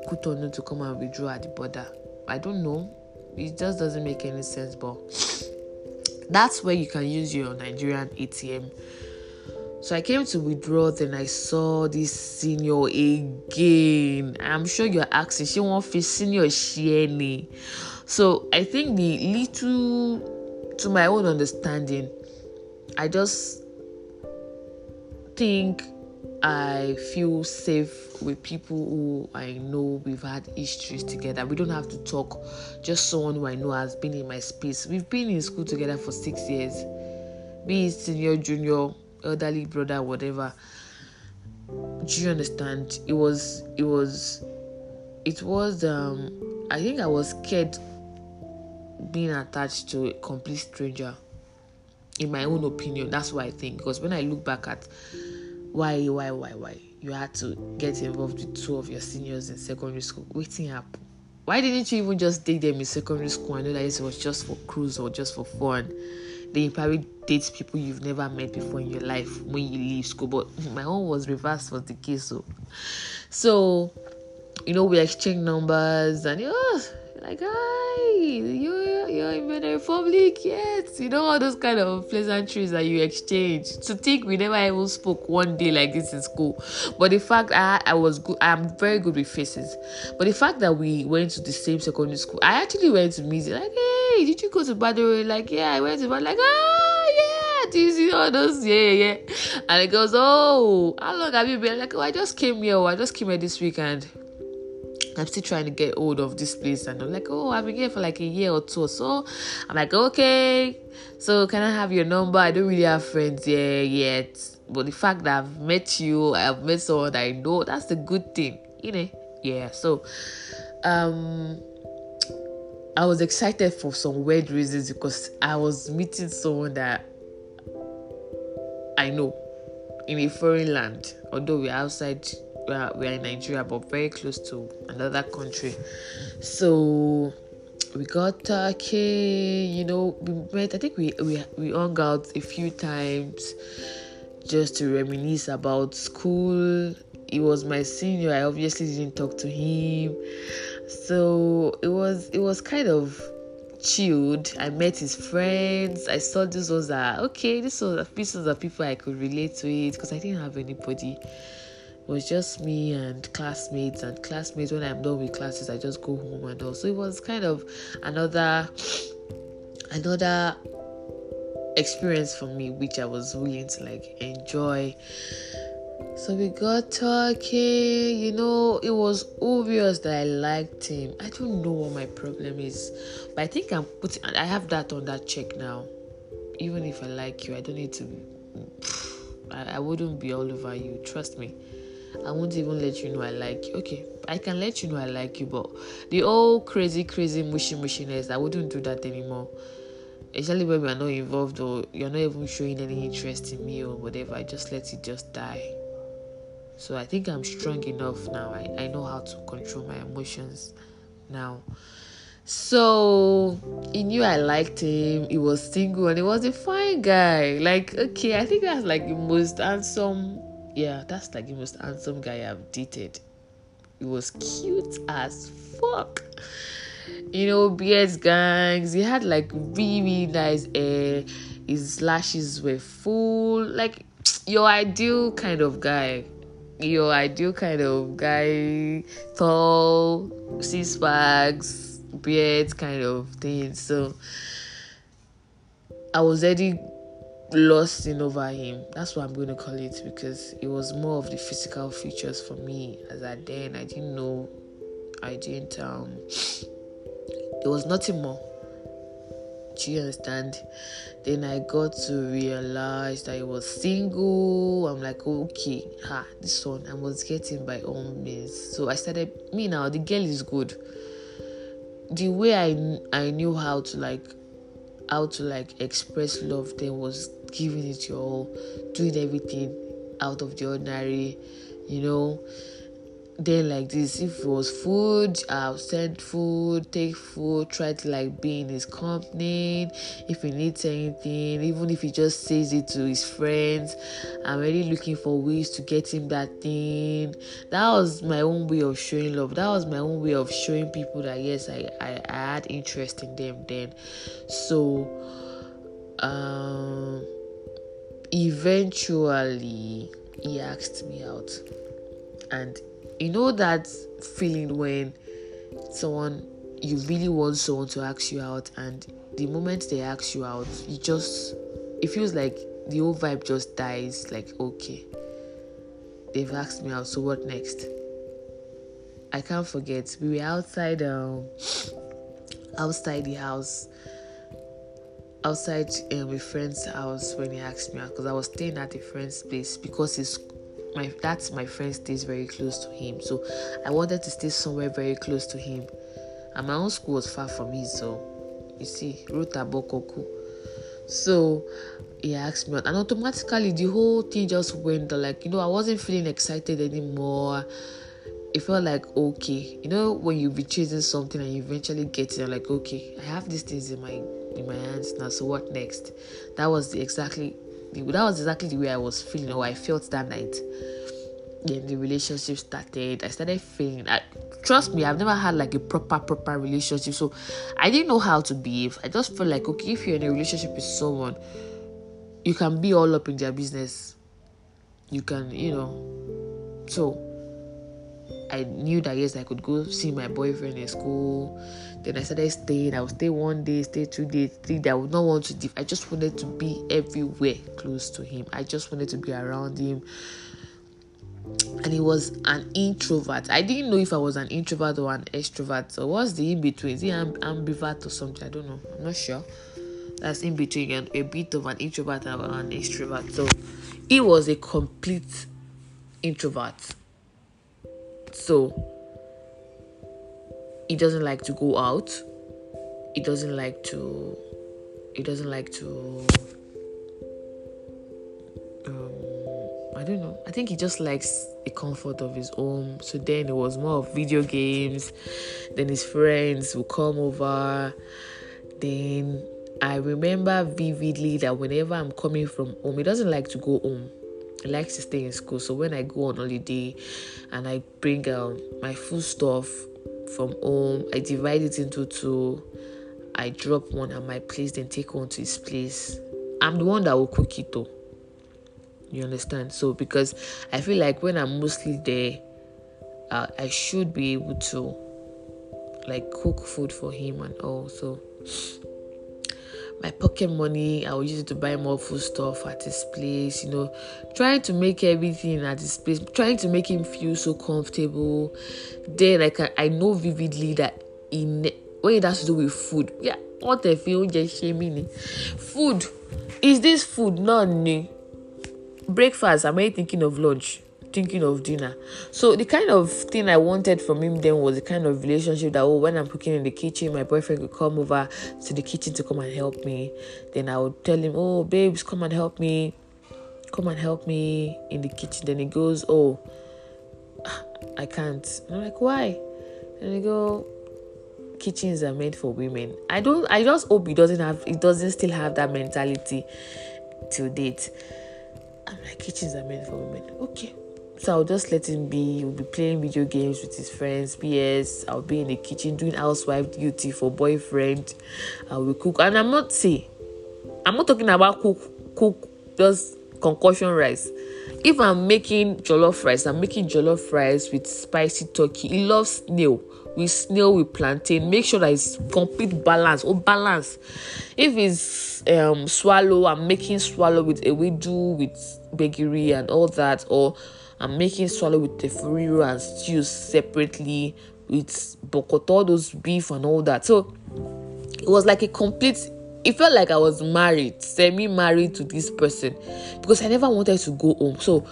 Cotonou to come and withdraw at the border. I don't know. It just doesn't make any sense, but that's where you can use your Nigerian ATM. So I came to withdraw, then I saw this senior again. I'm sure you're asking, she won't feel senior she So I think the little, to my own understanding, I just think I feel safe with people who I know we've had histories together. We don't have to talk. Just someone who I know has been in my space. We've been in school together for six years. Be it senior, junior, elderly brother, whatever. Do you understand? It was it was it was um I think I was scared being attached to a complete stranger. In my own opinion, that's what I think. Because when I look back at why why why why you had to get involved with two of your seniors in secondary school. Waiting up why didn't you even just date them in secondary school i know that it was just for cruise or just for fun? Then you probably date people you've never met before in your life when you leave school but my own was reversed was the case so so you know we exchange numbers and oh like hi you you're in Benin Republic yet you know all those kind of pleasantries that you exchange. To think we never even spoke one day like this in school. But the fact I, I was good I'm very good with faces. But the fact that we went to the same secondary school I actually went to meet like hey did you go to Badore? Like yeah I went to Badore like ah yeah this you see all those yeah yeah. And it goes oh how long have you been? Like oh I just came here oh, I just came here this weekend I'm still trying to get hold of this place. And I'm like, oh, I've been here for like a year or two or so. I'm like, okay. So can I have your number? I don't really have friends here yet. But the fact that I've met you, I've met someone that I know, that's the good thing. You know? Yeah. So um I was excited for some weird reasons because I was meeting someone that I know in a foreign land, although we're outside we are, in Nigeria, but very close to another country. So we got Turkey. You know, we met. I think we we we hung out a few times just to reminisce about school. He was my senior. I obviously didn't talk to him, so it was it was kind of chilled. I met his friends. I saw these ones that okay, this was pieces of people I could relate to it because I didn't have anybody was just me and classmates and classmates when i'm done with classes i just go home and all. So it was kind of another another experience for me which i was willing to like enjoy. So we got talking you know it was obvious that i liked him. I don't know what my problem is but i think i'm putting i have that on that check now. Even if i like you i don't need to I wouldn't be all over you trust me I won't even let you know I like you. Okay, I can let you know I like you, but the old crazy, crazy mushy mushiness, I wouldn't do that anymore. Especially when we are not involved or you're not even showing any interest in me or whatever. I just let it just die. So I think I'm strong enough now. I, I know how to control my emotions now. So he knew I liked him. He was single and he was a fine guy. Like, okay, I think that's like the most handsome yeah, that's like the most handsome guy I've dated. He was cute as fuck. You know, beards gangs. He had like really nice hair. His lashes were full. Like your ideal kind of guy. Your ideal kind of guy. Tall, six packs, beard kind of thing. So I was already lost in over him. That's what I'm going to call it because it was more of the physical features for me. As at then, I didn't know, I didn't, um, there was nothing more. Do you understand? Then I got to realize that I was single. I'm like, okay, ha, this one I was getting by all means. So I started. Me now, the girl is good. The way I I knew how to like how to like express love then was giving it your all, doing everything out of the ordinary, you know. Then like this, if it was food, I'll send food, take food, try to like be in his company. If he needs anything, even if he just says it to his friends, I'm really looking for ways to get him that thing. That was my own way of showing love. That was my own way of showing people that yes, I, I, I had interest in them then. So um eventually he asked me out and you know that feeling when someone you really want someone to ask you out and the moment they ask you out you just it feels like the whole vibe just dies like okay they've asked me out. So what next? I can't forget. We were outside, um, outside the house, outside um, a friend's house when he asked me out because I was staying at a friend's place because it's my that's my friend stays very close to him. So I wanted to stay somewhere very close to him, and my own school was far from me. So you see, Ruta Bokoku. So he asked me and automatically the whole thing just went. Like you know, I wasn't feeling excited anymore. It felt like okay, you know, when you be chasing something and you eventually get it, like okay, I have these things in my in my hands now. So what next? That was the exactly that was exactly the way I was feeling or I felt that night. Then the relationship started. I started feeling. I, trust me, I've never had like a proper proper relationship, so I didn't know how to behave. I just felt like okay, if you're in a relationship with someone, you can be all up in their business. You can, you know. So I knew that yes, I could go see my boyfriend in school. Then I started staying. I would stay one day, stay two days, three days. I would not want to. leave. I just wanted to be everywhere close to him. I just wanted to be around him. And he was an introvert. I didn't know if I was an introvert or an extrovert. So what's the in between? Is he an ambivert or something? I don't know. I'm not sure. That's in between and a bit of an introvert and an extrovert. So he was a complete introvert. So he doesn't like to go out he doesn't like to he doesn't like to um, I don't know. I think he just likes the comfort of his home. So then it was more of video games. Then his friends would come over. Then I remember vividly that whenever I'm coming from home, he doesn't like to go home. He likes to stay in school. So when I go on holiday and I bring um, my food stuff from home. I divide it into two. I drop one at my place, then take one to his place. I'm the one that will cook it though. You understand? So because I feel like when I'm mostly there, uh, I should be able to like cook food for him and all. So my pocket money, I will use it to buy more food stuff at his place, you know, trying to make everything at his place, trying to make him feel so comfortable. Then like I, I know vividly that in when it has to do with food, yeah, what if you just shaming food is this food not new breakfast? Am I thinking of lunch? Thinking of dinner. So the kind of thing I wanted from him then was the kind of relationship that oh when I'm cooking in the kitchen, my boyfriend could come over to the kitchen to come and help me. Then I would tell him, Oh babes, come and help me. Come and help me in the kitchen. Then he goes, Oh, I can't. And I'm like, why? And he go, kitchens are made for women. I don't I just hope he doesn't have he doesn't still have that mentality to date. I'm like kitchens are made for women. Okay. So I'll just let him be. He'll be playing video games with his friends. PS, I'll be in the kitchen doing housewife duty for boyfriend. I will cook, and I'm not say, I'm not talking about cook, cook just concussion rice. If I'm making jollof rice, I'm making jollof rice with spicy turkey. He loves snail. With snail with plantain. Make sure that it's complete balance. Oh, balance. If it's um swallow, I'm making swallow with ewedu with begiri and all that. Or I'm making swallow with the furiro and stew separately with bokoto, those beef and all that. So it was like a complete it felt like I was married, semi married to this person because I never wanted to go home. So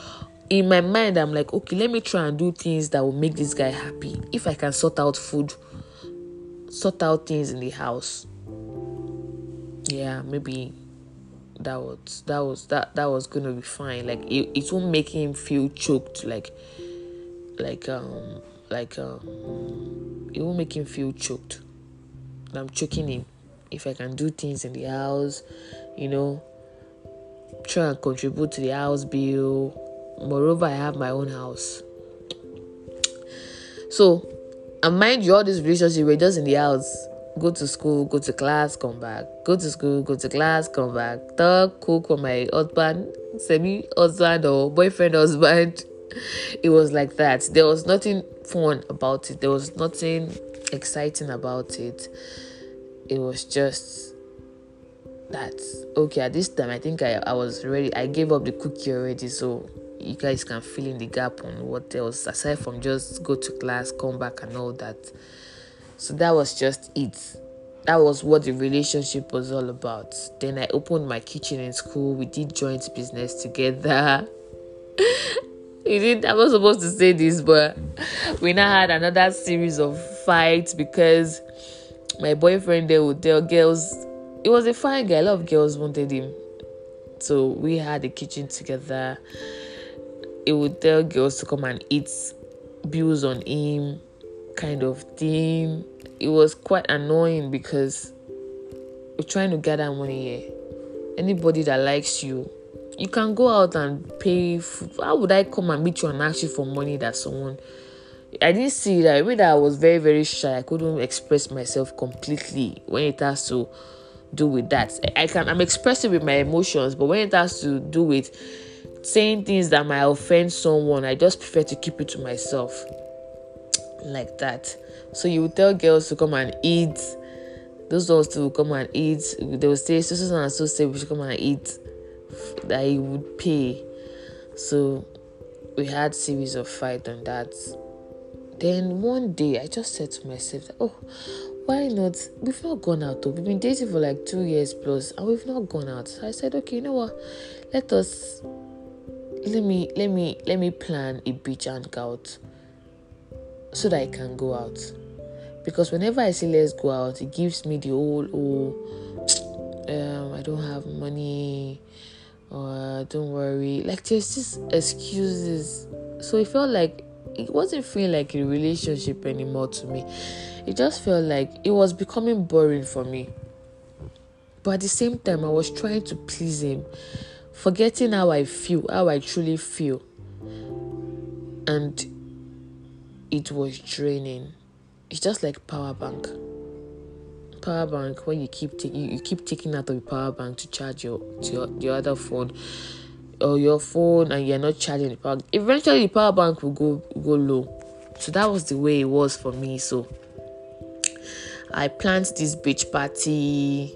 in my mind, I'm like, okay, let me try and do things that will make this guy happy. If I can sort out food, sort out things in the house. Yeah, maybe that was that was that that was gonna be fine. Like it, it won't make him feel choked. Like like um like um it won't make him feel choked. I'm choking him. If I can do things in the house, you know, try and contribute to the house bill. Moreover, I have my own house. So, and mind you, all this relationship we're just in the house go to school, go to class, come back, go to school, go to class, come back, talk, cook for my husband, semi husband or boyfriend husband. It was like that. There was nothing fun about it, there was nothing exciting about it. It was just that okay at this time I think I, I was ready I gave up the cookie already so you guys can fill in the gap on what else aside from just go to class, come back, and all that. So that was just it. That was what the relationship was all about. Then I opened my kitchen in school. We did joint business together. we did I was supposed to say this, but we now had another series of fights because my boyfriend there would tell girls it was a fine guy, a lot of girls wanted him. So we had a kitchen together. It would tell girls to come and eat bills on him, kind of thing. It was quite annoying because we're trying to gather money here. Anybody that likes you, you can go out and pay. Food. How would I come and meet you and ask you for money that someone? I didn't see that. Maybe that I was very very shy. I couldn't express myself completely when it has to do with that. I can I'm expressive with my emotions, but when it has to do with saying things that might offend someone, I just prefer to keep it to myself. Like that. So you would tell girls to come and eat. Those ones to come and eat. They would say, so and so say we should come and eat. That he would pay. So we had series of fight on that. Then one day I just said to myself, Oh, why not? We've not gone out though. We've been dating for like two years plus and we've not gone out. So I said, okay, you know what? Let us let me let me let me plan a beach hangout so that I can go out. Because whenever I say let's go out, it gives me the whole oh um I don't have money or don't worry. Like there's just excuses. So it felt like it wasn't feeling like a relationship anymore to me it just felt like it was becoming boring for me. But at the same time, I was trying to please him, forgetting how I feel, how I truly feel. And it was draining. It's just like power bank. Power bank when you keep taking you keep taking out of the power bank to charge your to your, your other phone or your phone and you're not charging the power. Eventually the power bank will go go low. So that was the way it was for me. So I planned this beach party,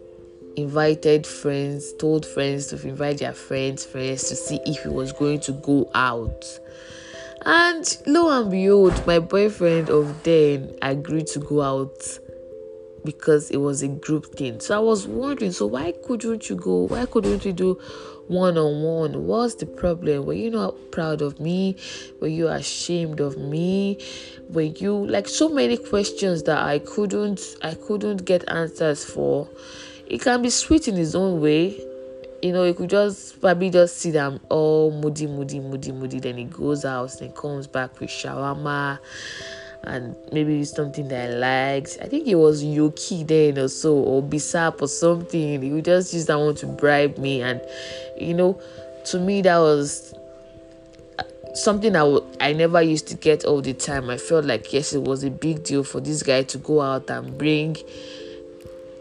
invited friends, told friends to invite their friends, friends to see if he was going to go out. And lo and behold, my boyfriend of then agreed to go out because it was a group thing. So I was wondering, so why couldn't you go? Why couldn't you do one on one? What's the problem? Were you not proud of me? Were you ashamed of me? Were you like so many questions that I couldn't I couldn't get answers for? It can be sweet in its own way. You know, you could just probably just see them all moody, moody, moody, moody. Then he goes out and comes back with shawarma and maybe something that I liked. I think it was Yoki then or so, or Bisap or something. He would just use that one to bribe me, and you know, to me that was something I, w- I never used to get all the time. I felt like yes, it was a big deal for this guy to go out and bring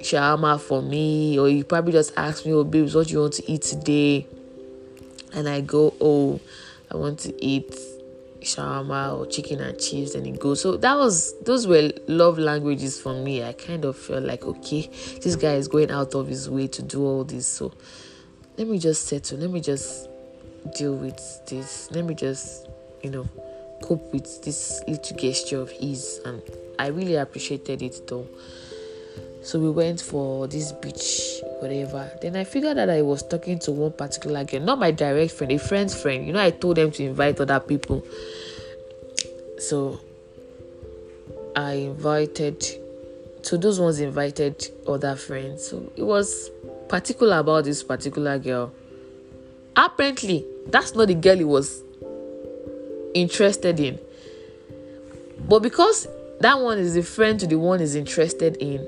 shawarma for me, or he probably just asked me, "Oh, babes, what you want to eat today?" And I go, "Oh, I want to eat." shawarma or chicken and cheese and it goes. So that was those were love languages for me. I kind of felt like okay this guy is going out of his way to do all this. So let me just settle. Let me just deal with this. Let me just you know cope with this little gesture of ease and i really appreciated it though so we went for this beach, whatever. Then I figured that I was talking to one particular girl, not my direct friend, a friend's friend. You know, I told them to invite other people. So I invited, so those ones invited other friends. So it was particular about this particular girl. Apparently, that's not the girl he was interested in. But because that one is a friend to the one he's interested in,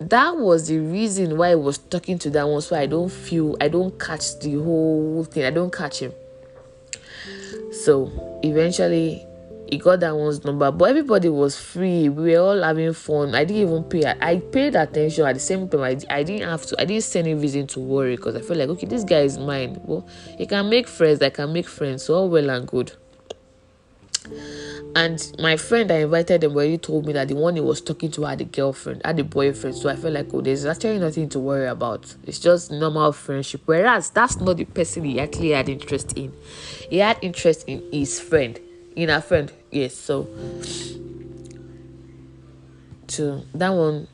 that was the reason why I was talking to that one so I don't feel I don't catch the whole thing. I don't catch him. So eventually he got that one's number, but everybody was free. We were all having fun. I didn't even pay. I paid attention at the same time. I, I didn't have to. I didn't see any reason to worry because I felt like okay, this guy is mine. Well, he can make friends. I can make friends. So all well and good. And my friend I invited them already told me that the one he was talking to had a girlfriend, had a boyfriend. So I felt like, oh, there's actually nothing to worry about. It's just normal friendship. Whereas that's not the person he actually had interest in. He had interest in his friend, in a friend. Yes. So to that one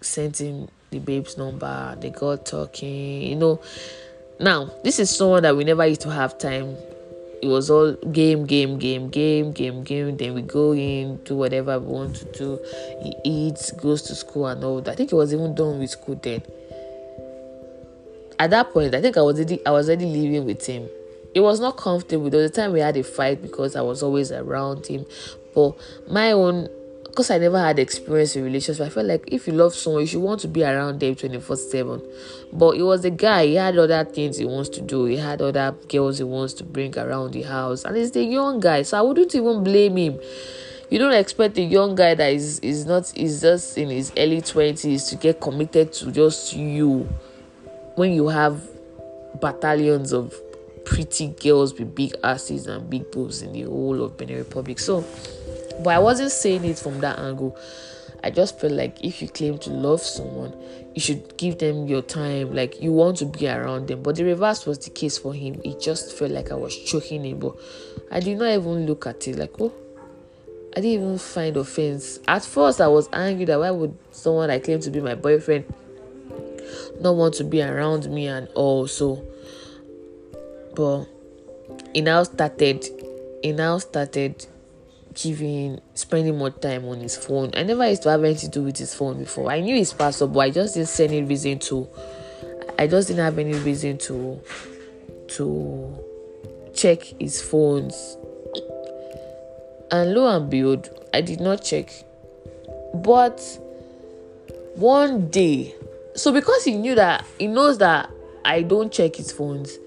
sent him the babe's number. They got talking. You know. Now this is someone that we never used to have time it was all game, game, game, game, game, game. Then we go in, do whatever we want to do. He eats, goes to school, and all that. I think he was even done with school then. At that point, I think I was already, I was already living with him. It was not comfortable. There was a time we had a fight because I was always around him. But my own because I never had experience in relationships, I felt like if you love someone, you should want to be around them 24 7. But it was a guy, he had other things he wants to do, he had other girls he wants to bring around the house, and he's the young guy, so I wouldn't even blame him. You don't expect a young guy that is, is not is just in his early 20s to get committed to just you when you have battalions of pretty girls with big asses and big boobs in the whole of Benin Republic. So but I wasn't saying it from that angle. I just felt like if you claim to love someone, you should give them your time. Like you want to be around them. But the reverse was the case for him. It just felt like I was choking him. But I did not even look at it like, oh, I didn't even find offense. At first, I was angry that why would someone I claim to be my boyfriend not want to be around me and all. So, but it now started. It now started giving spending more time on his phone. I never used to have anything to do with his phone before. I knew his password, but I just didn't see any reason to. I just didn't have any reason to to check his phones. And lo and behold, I did not check. But one day, so because he knew that he knows that I don't check his phones,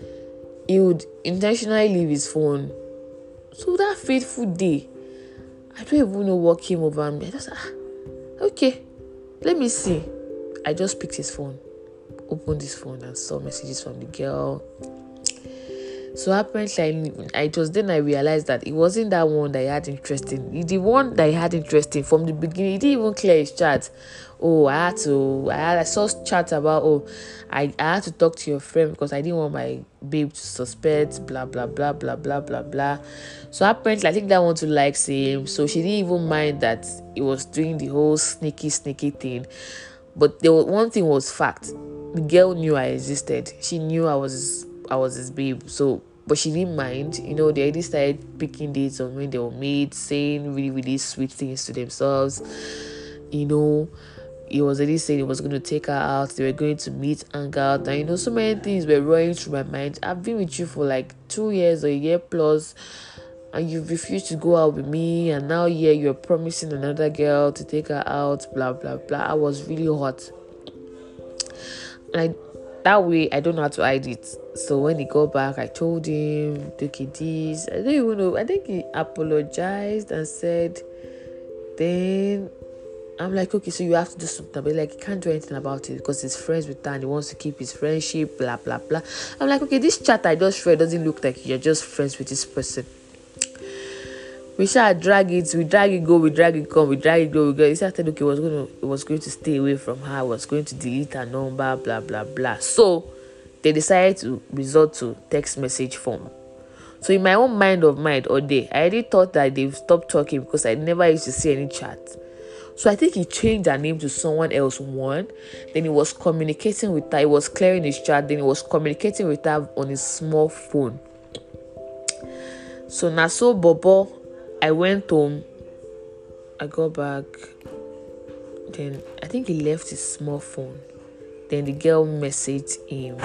he would intentionally leave his phone. So that fateful day, I don't even know what came over me. I just, ah, okay, let me see. I just picked his phone, opened his phone, and saw messages from the girl. So apparently, I, I just then I realized that it wasn't that one that I had interest in. The one that I had interest in from the beginning, he didn't even clear his chat oh i had to i had i saw chat about oh I, I had to talk to your friend because i didn't want my babe to suspect blah blah blah blah blah blah blah. So apparently i think that one to like him. So she didn't even mind that he was doing the whole sneaky sneaky thing. But there was one thing was fact. The girl knew i existed. She knew i was i was his babe. So but she didn't mind. You know, they already started picking dates on when they were made, saying really, really sweet things to themselves. You know, he was already saying he was going to take her out. They were going to meet, hang out, and you know, so many things were running through my mind. I've been with you for like two years or a year plus, and you've refused to go out with me, and now yeah, you're promising another girl to take her out, blah blah blah. I was really hot. And I, that way, I don't know how to hide it. So when he got back, I told him, okay, this. I don't even know. I think he apologized and said, then I'm like, okay, so you have to do something. But like, you can't do anything about it because he's friends with and he wants to keep his friendship, blah, blah, blah. I'm like, okay, this chat I just read doesn't look like you're just friends with this person. We shall drag it, we drag it go, we drag it come, we drag it go, we go. He said, okay, was going to, it was going to stay away from her, was going to delete her number, blah, blah, blah. So they decided to resort to text message form. So in my own mind of mind all day, I already thought that they've stopped talking because I never used to see any chat. So I think he changed her name to someone else. One, then he was communicating with her. He was clearing his chat. Then he was communicating with her on his small phone. So now, so Bobo, I went home. I got back. Then I think he left his small phone. Then the girl messaged him.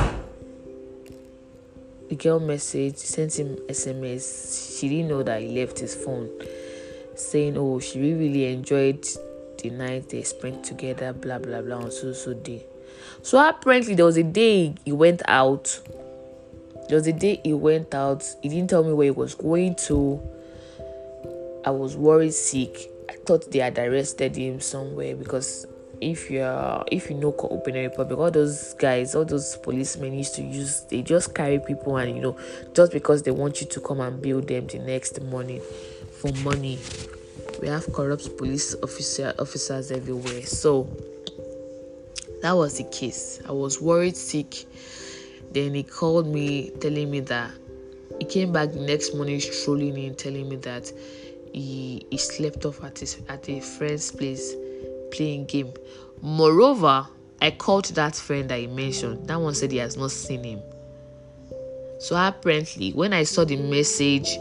The girl messaged, sent him SMS. She didn't know that he left his phone, saying, "Oh, she really, really enjoyed night they spent together, blah blah blah on so so day. So apparently there was a day he went out. There was a day he went out. He didn't tell me where he was going to. I was worried sick. I thought they had arrested him somewhere because if you're if you know Benin Republic, all those guys, all those policemen used to use they just carry people and you know just because they want you to come and bill them the next morning for money. We have corrupt police officer officers everywhere. So that was the case. I was worried sick. Then he called me telling me that he came back the next morning strolling in telling me that he, he slept off at his at a friend's place playing game. Moreover, I called that friend that he mentioned. That one said he has not seen him. So apparently, when I saw the message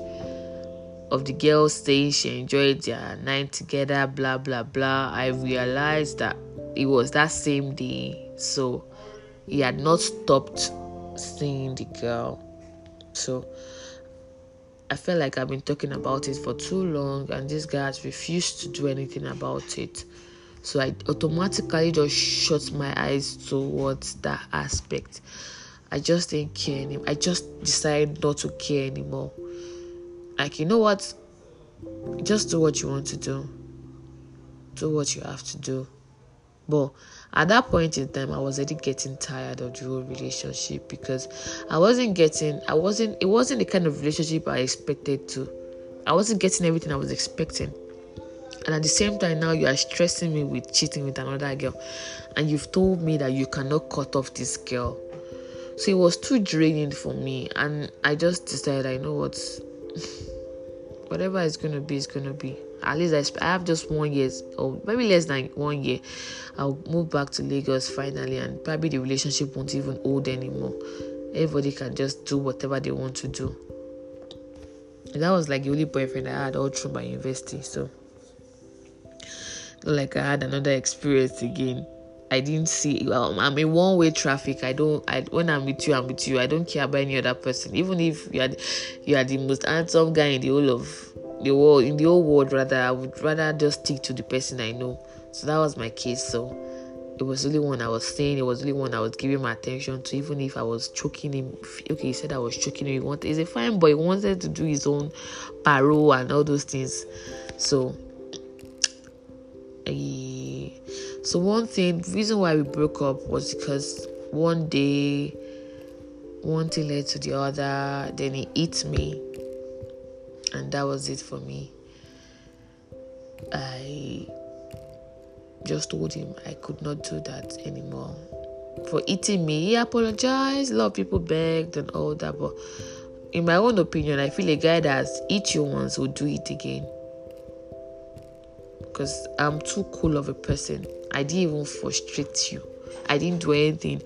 of the girl saying she enjoyed their night together, blah blah blah, I realized that it was that same day. So he had not stopped seeing the girl. So I felt like I've been talking about it for too long, and this guy has refused to do anything about it. So I automatically just shut my eyes towards that aspect. I just didn't care anymore. I just decided not to care anymore. Like, you know what? Just do what you want to do. Do what you have to do. But at that point in time, I was already getting tired of the whole relationship because I wasn't getting, I wasn't, it wasn't the kind of relationship I expected to. I wasn't getting everything I was expecting. And at the same time, now you are stressing me with cheating with another girl. And you've told me that you cannot cut off this girl. So it was too draining for me. And I just decided, I know what, whatever it's to be, it's to be. At least I, I have just one year, or maybe less than one year. I'll move back to Lagos finally, and probably the relationship won't even hold anymore. Everybody can just do whatever they want to do. And that was like the only boyfriend I had all through my university. So like I had another experience again. I didn't see. Well, I'm in one-way traffic. I don't. I when I'm with you, I'm with you. I don't care about any other person. Even if you are, you are the most handsome guy in the whole of the world, in the whole world. Rather, I would rather just stick to the person I know. So that was my case. So it was really one I was saying. It was really one I was giving my attention to. Even if I was choking him. Okay, he said I was choking him. He wanted. He's a fine boy. He wanted to do his own parole and all those things. So so one thing, reason why we broke up was because one day, one thing led to the other. Then he hit me, and that was it for me. I just told him I could not do that anymore. For eating me, he apologized. A lot of people begged and all that, but in my own opinion, I feel a guy that eat you once will do it again because I'm too cool of a person. I didn't even frustrate you. I didn't do anything.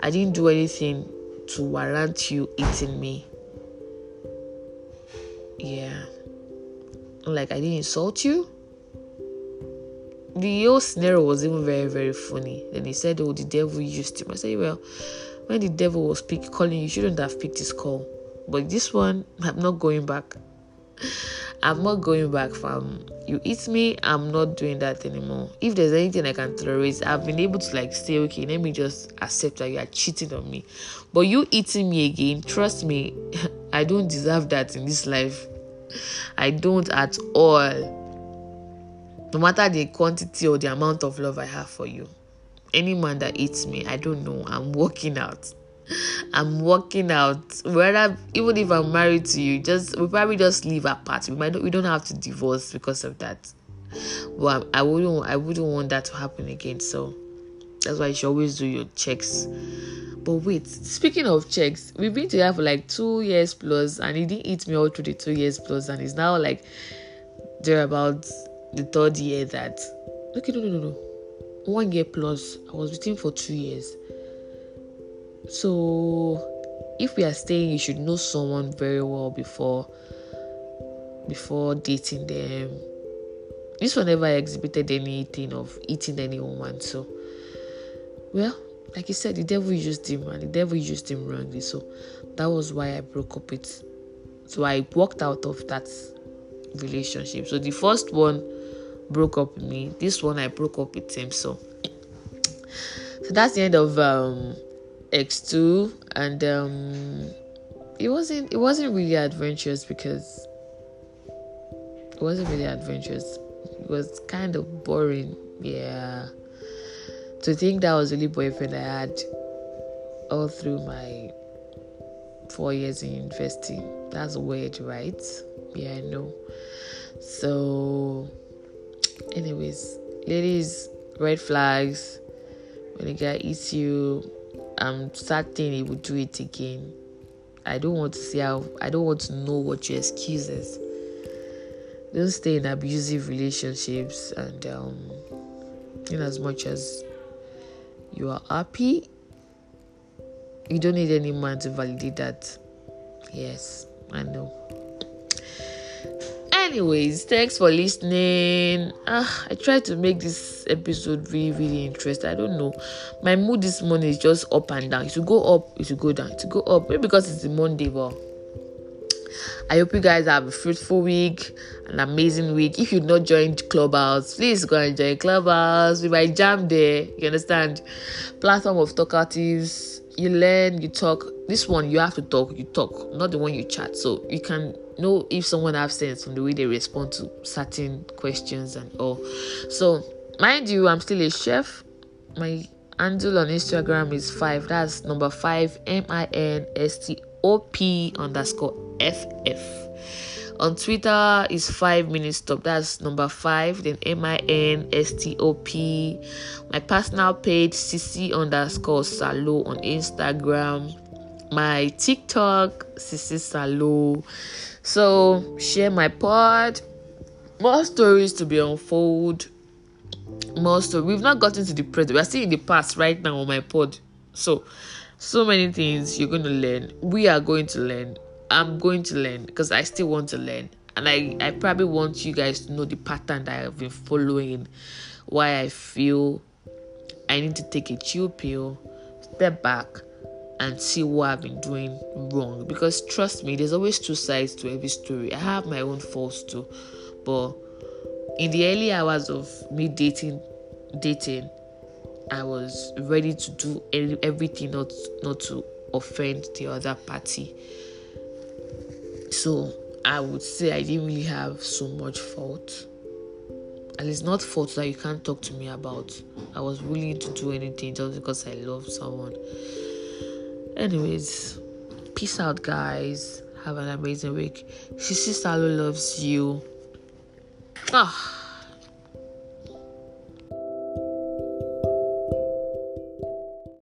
I didn't do anything to warrant you eating me. Yeah. Like I didn't insult you. The whole scenario was even very, very funny. Then he said, Oh, the devil used him. I said, Well, when the devil was pick, calling, you shouldn't have picked his call. But this one, I'm not going back. I'm not going back, fam. You eat me, I'm not doing that anymore. If there's anything I can tolerate, I've been able to like say, okay, let me just accept that you are cheating on me. But you eating me again, trust me, I don't deserve that in this life. I don't at all. No matter the quantity or the amount of love I have for you. Any man that eats me, I don't know. I'm walking out. I'm working out. Whether even if I'm married to you, just we probably just live apart. We might not, we don't have to divorce because of that. But I wouldn't I wouldn't want that to happen again. So that's why you should always do your checks. But wait, speaking of checks, we've been together for like two years plus, and he didn't eat me all through the two years plus, and it's now like they're about the third year that okay, no, no, no, no, one year plus. I was with him for two years so, if we are staying, you should know someone very well before before dating them. This one never exhibited anything of eating any woman. So, well, like you said, the devil used him and the devil used him wrongly. So, that was why I broke up with. So I walked out of that relationship. So the first one broke up with me. This one I broke up with him. So, so that's the end of um X2 and um it wasn't it wasn't really adventurous because it wasn't really adventurous. It was kind of boring. Yeah. To think that was only boyfriend I had all through my four years in university. That's weird, right? Yeah, I know. So, anyways, ladies, red flags. When a guy eats you, I'm certain he will do it again. I don't want to see how. I don't want to know what your excuses. Don't stay in abusive relationships, and um, in as much as you are happy, you don't need any man to validate that. Yes, I know anyways thanks for listening uh, i tried to make this episode really really interesting i don't know my mood this morning is just up and down it should go up it should go down it should go up maybe because it's a monday but I hope you guys have a fruitful week, an amazing week. If you've not joined Clubhouse, please go and join Clubhouse. We might jam there. You understand? Platform of talkatives. You learn, you talk. This one you have to talk, you talk, not the one you chat. So you can know if someone has sense from the way they respond to certain questions and all. So, mind you, I'm still a chef. My handle on Instagram is five. That's number five M I N S T O P underscore F F. On Twitter is five minutes stop. That's number five. Then M I N S T O P. My personal page CC underscore Salo on Instagram. My TikTok CC Salo. So share my pod. More stories to be unfold. More stories. We've not gotten to the present. We are still in the past right now on my pod. So so many things you're going to learn. We are going to learn. I'm going to learn because I still want to learn. And I, I probably want you guys to know the pattern that I've been following, why I feel I need to take a chill pill, step back, and see what I've been doing wrong. Because trust me, there's always two sides to every story. I have my own faults too, but in the early hours of me dating, dating, I was ready to do everything not not to offend the other party. So I would say I didn't really have so much fault. At least not fault that you can't talk to me about. I was willing to do anything just because I love someone. Anyways, peace out, guys. Have an amazing week. Sisi Salo loves you. Ah.